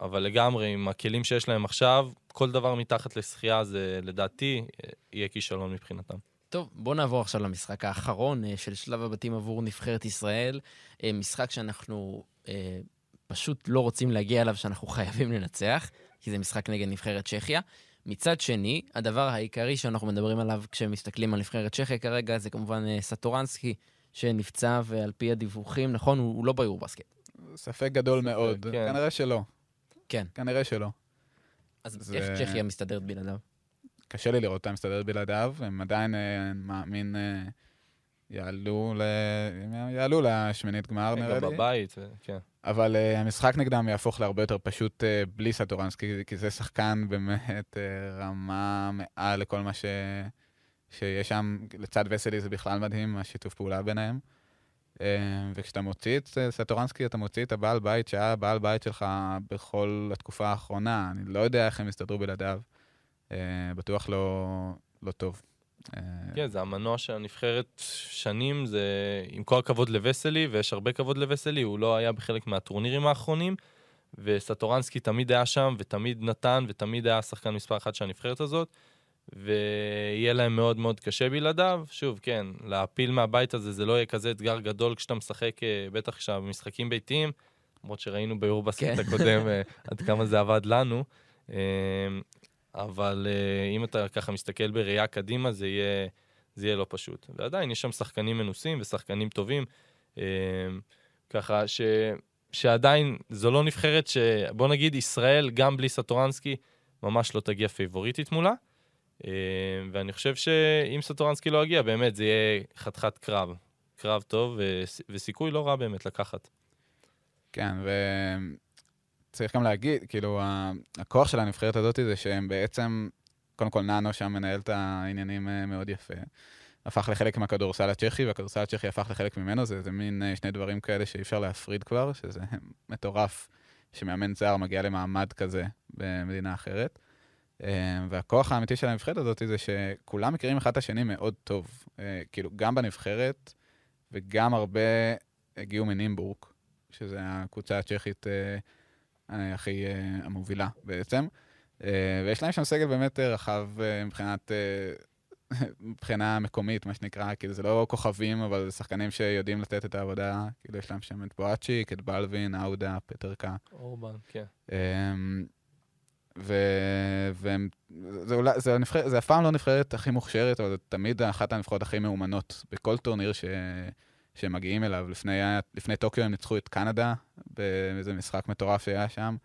אבל לגמרי, עם הכלים שיש להם עכשיו, כל דבר מתחת לשחייה זה לדעתי אה, יהיה כישלון מבחינתם.
טוב, בואו נעבור עכשיו למשחק האחרון אה, של שלב הבתים עבור נבחרת ישראל. אה, משחק שאנחנו אה, פשוט לא רוצים להגיע אליו, שאנחנו חייבים לנצח, כי זה משחק נגד נבחרת צ'כיה. מצד שני, הדבר העיקרי שאנחנו מדברים עליו כשמסתכלים על נבחרת צ'כיה כרגע, זה כמובן אה, סטורנסקי, שנפצע, ועל פי הדיווחים, נכון, הוא, הוא לא ביורבסקט.
ספק גדול
ספק,
מאוד,
כן.
כנראה שלא.
כן.
כנראה שלא.
אז
זה-
איך צ'כיה מסתדרת בלעדיו?
קשה לי לראות אותם מסתדרת בלעדיו, הם עדיין, אה, אני מאמין, אה, יעלו, ל... יעלו לשמינית גמר, נראה
גם
לי.
בבית, ו- כן.
אבל אה, המשחק נגדם יהפוך להרבה יותר פשוט אה, בלי סטורנסקי, כי זה שחקן באמת אה, רמה מעל לכל מה ש... שיש שם. לצד וסלי זה בכלל מדהים, השיתוף פעולה ביניהם. אה, וכשאתה מוציא את אה, סטורנסקי, אתה מוציא את הבעל בית שהיה הבעל בית שלך בכל התקופה האחרונה. אני לא יודע איך הם יסתדרו בלעדיו. Uh, בטוח לא, לא טוב. אה,
כן, זה המנוע של הנבחרת שנים, זה עם כל הכבוד לווסלי, ויש הרבה כבוד לווסלי, הוא לא היה בחלק מהטורנירים האחרונים, וסטורנסקי תמיד היה שם, ותמיד נתן, ותמיד היה השחקן מספר אחת של הנבחרת הזאת, ויהיה להם מאוד מאוד קשה בלעדיו. שוב, כן, להפיל מהבית הזה זה לא יהיה כזה אתגר גדול כשאתה משחק, אה, בטח עכשיו במשחקים ביתיים, למרות שראינו ביורובאסקט
כן.
הקודם אה, עד כמה זה עבד לנו. אבל אה, אם אתה ככה מסתכל בראייה קדימה, זה יהיה, זה יהיה לא פשוט. ועדיין, יש שם שחקנים מנוסים ושחקנים טובים. אה, ככה ש, שעדיין, זו לא נבחרת ש... בוא נגיד, ישראל, גם בלי סטורנסקי, ממש לא תגיע פייבוריטית מולה. אה, ואני חושב שאם סטורנסקי לא יגיע, באמת, זה יהיה חתיכת קרב. קרב טוב וס- וסיכוי לא רע באמת לקחת.
כן, וצריך גם להגיד, כאילו, הכוח של הנבחרת הזאת זה שהם בעצם, קודם כל ננו שם מנהל את העניינים אה, מאוד יפה. הפך לחלק מהכדורסל הצ'כי, והכדורסל הצ'כי הפך לחלק ממנו, זה, זה מין אה, שני דברים כאלה שאי אפשר להפריד כבר, שזה מטורף שמאמן זר מגיע למעמד כזה במדינה אחרת. אה, והכוח האמיתי של הנבחרת הזאת זה שכולם מכירים אחד את השני מאוד טוב. כאילו, גם בנבחרת, וגם הרבה הגיעו מנימבורג, שזה הקבוצה הצ'כית הכי אה, המובילה בעצם. אה, ויש להם שם סגל באמת אה, רחב אה, מבחינת, אה, מבחינה מקומית, מה שנקרא, כאילו זה לא כוכבים, אבל זה שחקנים שיודעים לתת את העבודה, כאילו יש להם שם את בואצ'יק, את בלווין, אאודה, פטרקה.
אורבן, כן.
אמ, ו... והם... זה, אולי, זה, הנבחר... זה אף פעם לא הנבחרת הכי מוכשרת, אבל זה תמיד אחת הנבחרות הכי מאומנות. בכל טורניר ש... שהם מגיעים אליו. לפני, לפני טוקיו הם ניצחו את קנדה באיזה משחק מטורף שהיה שם.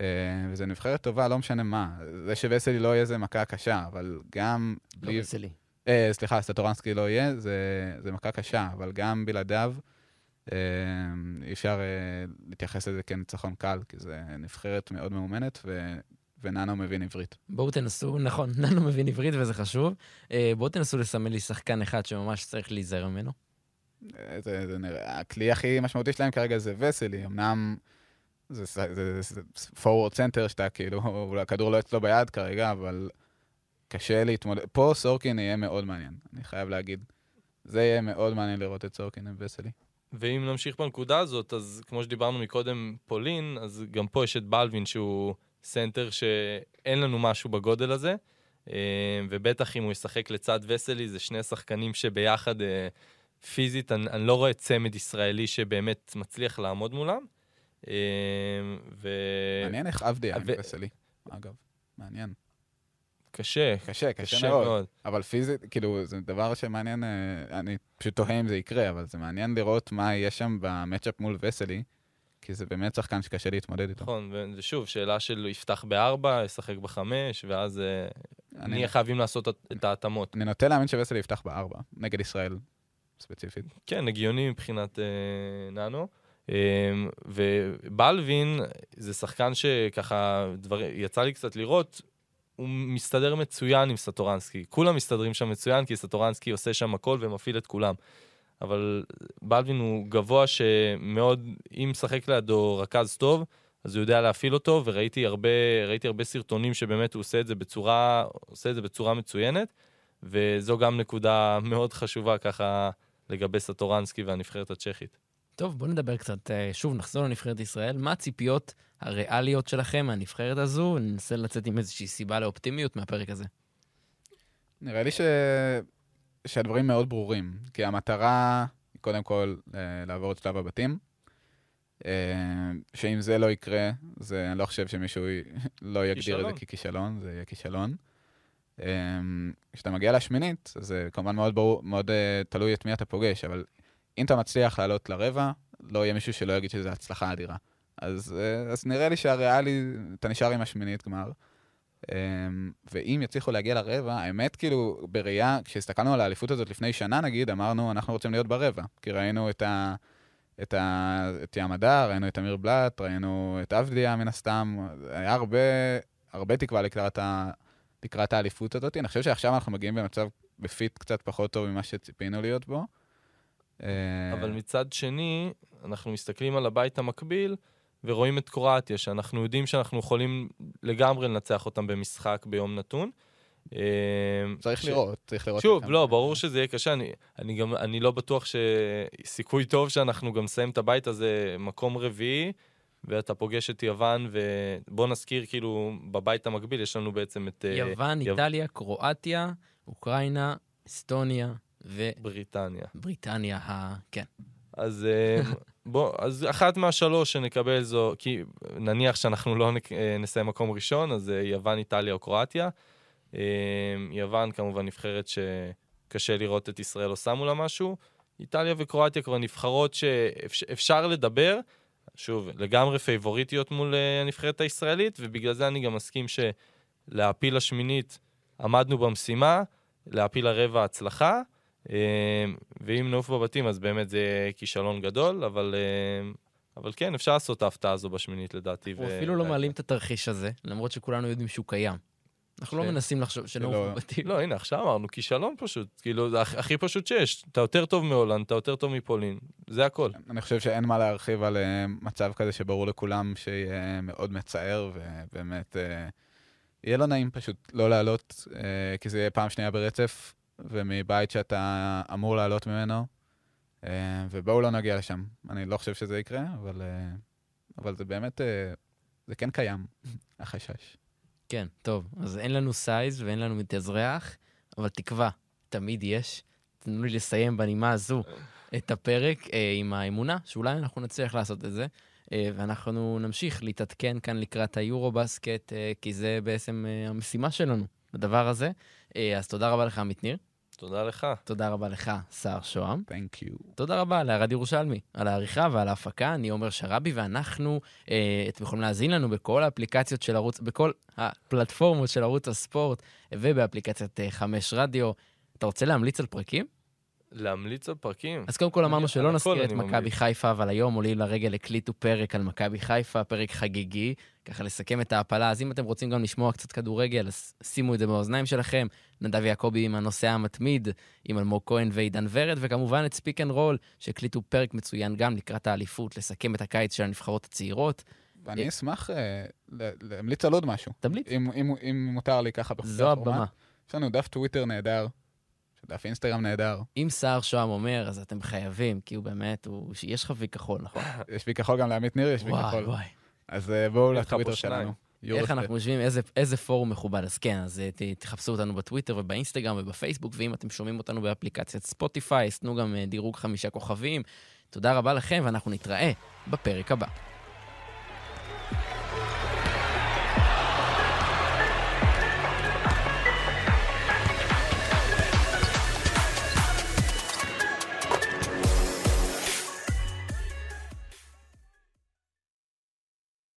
אה, וזו נבחרת טובה, לא משנה מה. זה שווסלי לא יהיה זה מכה קשה, אבל גם
לא
בלי...
וסלי.
אה, סליחה, סטורנסקי לא יהיה, זה, זה מכה קשה, אבל גם בלעדיו אה, אי אפשר אה, להתייחס לזה כניצחון קל, כי זה נבחרת מאוד מאומנת, ו, וננו מבין עברית.
בואו תנסו, נכון, ננו מבין עברית וזה חשוב. אה, בואו תנסו לסמן לי שחקן אחד שממש צריך להיזהר ממנו.
זה, זה נראה, הכלי הכי משמעותי שלהם כרגע זה וסלי, אמנם זה, זה, זה, זה forward center שאתה כאילו, אולי הכדור לא אצלו ביד כרגע, אבל קשה להתמודד. פה סורקין יהיה מאוד מעניין, אני חייב להגיד. זה יהיה מאוד מעניין לראות את סורקין עם וסלי.
ואם נמשיך בנקודה הזאת, אז כמו שדיברנו מקודם, פולין, אז גם פה יש את בלווין שהוא סנטר שאין לנו משהו בגודל הזה, אה, ובטח אם הוא ישחק לצד וסלי, זה שני שחקנים שביחד אה, פיזית, אני, אני לא רואה צמד ישראלי שבאמת מצליח לעמוד מולם. אה, ו...
מעניין איך אבדיה
ו-
וסלי, אגב. מעניין.
קשה,
קשה,
קשה
קשה מאוד.
מאוד.
אבל פיזית, כאילו, זה דבר שמעניין, אה, אני פשוט תוהה אם זה יקרה, אבל זה מעניין לראות מה יהיה שם ב matchup מול וסלי, כי זה באמת שחקן שקשה להתמודד איתו.
נכון, ושוב, שאלה של יפתח בארבע, ישחק בחמש, ואז אה,
אני-
נהיה חייבים לעשות את ההתאמות.
אני נוטה להאמין שווסלי יפתח בארבע, נגד ישראל ספציפית.
כן, הגיוני מבחינת אה, ננו. אה, ובלווין זה שחקן שככה, דבר, יצא לי קצת לראות, הוא מסתדר מצוין עם סטורנסקי. כולם מסתדרים שם מצוין, כי סטורנסקי עושה שם הכל ומפעיל את כולם. אבל בלווין הוא גבוה שמאוד, אם משחק לידו רכז טוב, אז הוא יודע להפעיל אותו, וראיתי הרבה, הרבה סרטונים שבאמת הוא עושה את זה בצורה, עושה את זה בצורה מצוינת, וזו גם נקודה מאוד חשובה ככה לגבי סטורנסקי והנבחרת הצ'כית.
טוב, בואו נדבר קצת, אה, שוב, נחזור לנבחרת ישראל. מה הציפיות הריאליות שלכם מהנבחרת הזו? ננסה לצאת עם איזושהי סיבה לאופטימיות מהפרק הזה.
נראה לי ש... שהדברים מאוד ברורים, כי המטרה היא קודם כל אה, לעבור את שלב הבתים, אה, שאם זה לא יקרה, זה, אני לא חושב שמישהו י- לא יגדיר את
כישלון.
זה ככישלון, זה יהיה כישלון. אה, כשאתה מגיע לשמינית, זה כמובן מאוד ברור, מאוד אה, תלוי את מי אתה פוגש, אבל אם אתה מצליח לעלות לרבע, לא יהיה מישהו שלא יגיד שזו הצלחה אדירה. אז, אה, אז נראה לי שהריאלי, אתה נשאר עם השמינית גמר. אמ, ואם יצליחו להגיע לרבע, האמת, כאילו, בראייה, כשהסתכלנו על האליפות הזאת לפני שנה, נגיד, אמרנו, אנחנו רוצים להיות ברבע. כי ראינו את ה... את, ה... את ים הדר, ראינו את אמיר בלאט, ראינו את אבדיה מן הסתם, היה הרבה, הרבה תקווה לקראת. לקראת האליפות הזאת. אני חושב שעכשיו אנחנו מגיעים במצב בפיט קצת פחות טוב ממה שציפינו להיות בו. אה,
אבל מצד שני, אנחנו מסתכלים על הבית המקביל ורואים את קרואטיה, שאנחנו יודעים שאנחנו יכולים לגמרי לנצח אותם במשחק ביום נתון. אה,
צריך
ש-
לראות, צריך לראות.
שוב, לא, ברור שזה יהיה קשה, אני, אני גם, אני לא בטוח שסיכוי טוב שאנחנו גם נסיים את הבית הזה מקום רביעי, ואתה פוגש את יוון, ובוא נזכיר, כאילו, בבית המקביל יש לנו בעצם את אה,
יוון,
יו-
איטליה, קרואטיה, אוקראינה, אסטוניה
בריטניה.
ובריטניה ה... כן.
אז אה, בוא, אז אחת מהשלוש שנקבל זו, כי נניח שאנחנו לא נק- אה, נסיים מקום ראשון, אז יוון, איטליה או קרואטיה. יוון כמובן נבחרת שקשה לראות את ישראל עושה מולה משהו. איטליה וקרואטיה כבר נבחרות שאפשר לדבר, שוב, לגמרי פייבוריטיות מול אה, הנבחרת הישראלית, ובגלל זה אני גם מסכים שלהעפיל לשמינית עמדנו במשימה, להעפיל לרבע הצלחה. אה, ואם נעוף בבתים, אז באמת זה כישלון גדול, אבל, אה, אבל כן, אפשר לעשות את ההפתעה הזו בשמינית לדעתי.
אנחנו
ו-
אפילו לא מעלים את התרחיש הזה, למרות שכולנו יודעים שהוא קיים. אנחנו לא. מנסים לחשוב
שלא-
בבתים.
לא, הנה, עכשיו אמרנו, כישלון פשוט. כאילו, זה הכ- הכי פשוט שיש. אתה יותר טוב מהולנד, אתה יותר טוב מפולין, זה הכל.
אני חושב שאין מה להרחיב על אה, מצב כזה שברור לכולם שיהיה מאוד מצער, ובאמת אה, יהיה לא נעים פשוט לא לעלות, אה, כי זה יהיה פעם שנייה ברצף, ומבית שאתה אמור לעלות ממנו, אה, ובואו לא נגיע לשם. אני לא חושב שזה יקרה, אבל, אה, אבל זה באמת, אה, זה כן קיים, החשש.
כן, טוב, אז אין לנו סייז ואין לנו מתאזרח, אבל תקווה, תמיד יש. תנו לי לסיים בנימה הזו את הפרק אה, עם האמונה שאולי אנחנו נצליח לעשות את זה, אה, ואנחנו נמשיך להתעדכן כאן לקראת היורו-בסקט, אה, כי זה בעצם אה, המשימה שלנו, הדבר הזה. אה, אז תודה רבה לך, עמית ניר.
תודה לך.
תודה רבה לך, סער שוהם.
Thank you.
תודה רבה לערד ירושלמי על העריכה ועל ההפקה. אני עומר שראבי, ואנחנו, אה, אתם יכולים להאזין לנו בכל האפליקציות של ערוץ, בכל הפלטפורמות של ערוץ הספורט, ובאפליקציית אה, חמש רדיו. אתה רוצה להמליץ על פרקים?
להמליץ על פרקים.
אז קודם כל אמרנו שלא נזכיר את מכבי. חיפה, אבל היום עולים לרגל הקליטו פרק על מכבי חיפה, פרק חגיגי, ככה לסכם את ההעפלה. אז אם אתם רוצים גם לשמוע קצת כדורגל, אז שימו את זה באוזניים שלכם. נדב יעקבי עם הנוסע המתמיד, עם אלמוג כהן ועידן ורד, וכמובן את Speak and Roll, שהקליטו פרק מצוין גם לקראת האליפות, לסכם את הקיץ של הנבחרות הצעירות.
ואני אשמח ל- להמליץ על עוד משהו,
תמליץ,
אם, אם, אם מותר לי ככה בחוקי
זו. הבמה.
יש לנו דף טוויטר נהדר, דף אינסטגרם נהדר,
אם סער שוהם אומר, אז אתם חייבים, כי הוא באמת, הוא... יש לך וי כחול, נכון?
יש בי כחול גם לעמית ניר, יש
וואי,
כחול.
וואי.
אז אה, בואו לטוויטר. שלנו.
איך. אנחנו יושבים, איזה, איזה פורום מכובד. אז כן, אז אה, ת, תחפשו אותנו בטוויטר ובאינסטגרם ובפייסבוק, ואם אתם שומעים אותנו באפליקציית ספוטיפיי, אז תנו גם אה, דירוג חמישה כוכבים. תודה רבה לכם, ואנחנו נתראה בפרק הבא.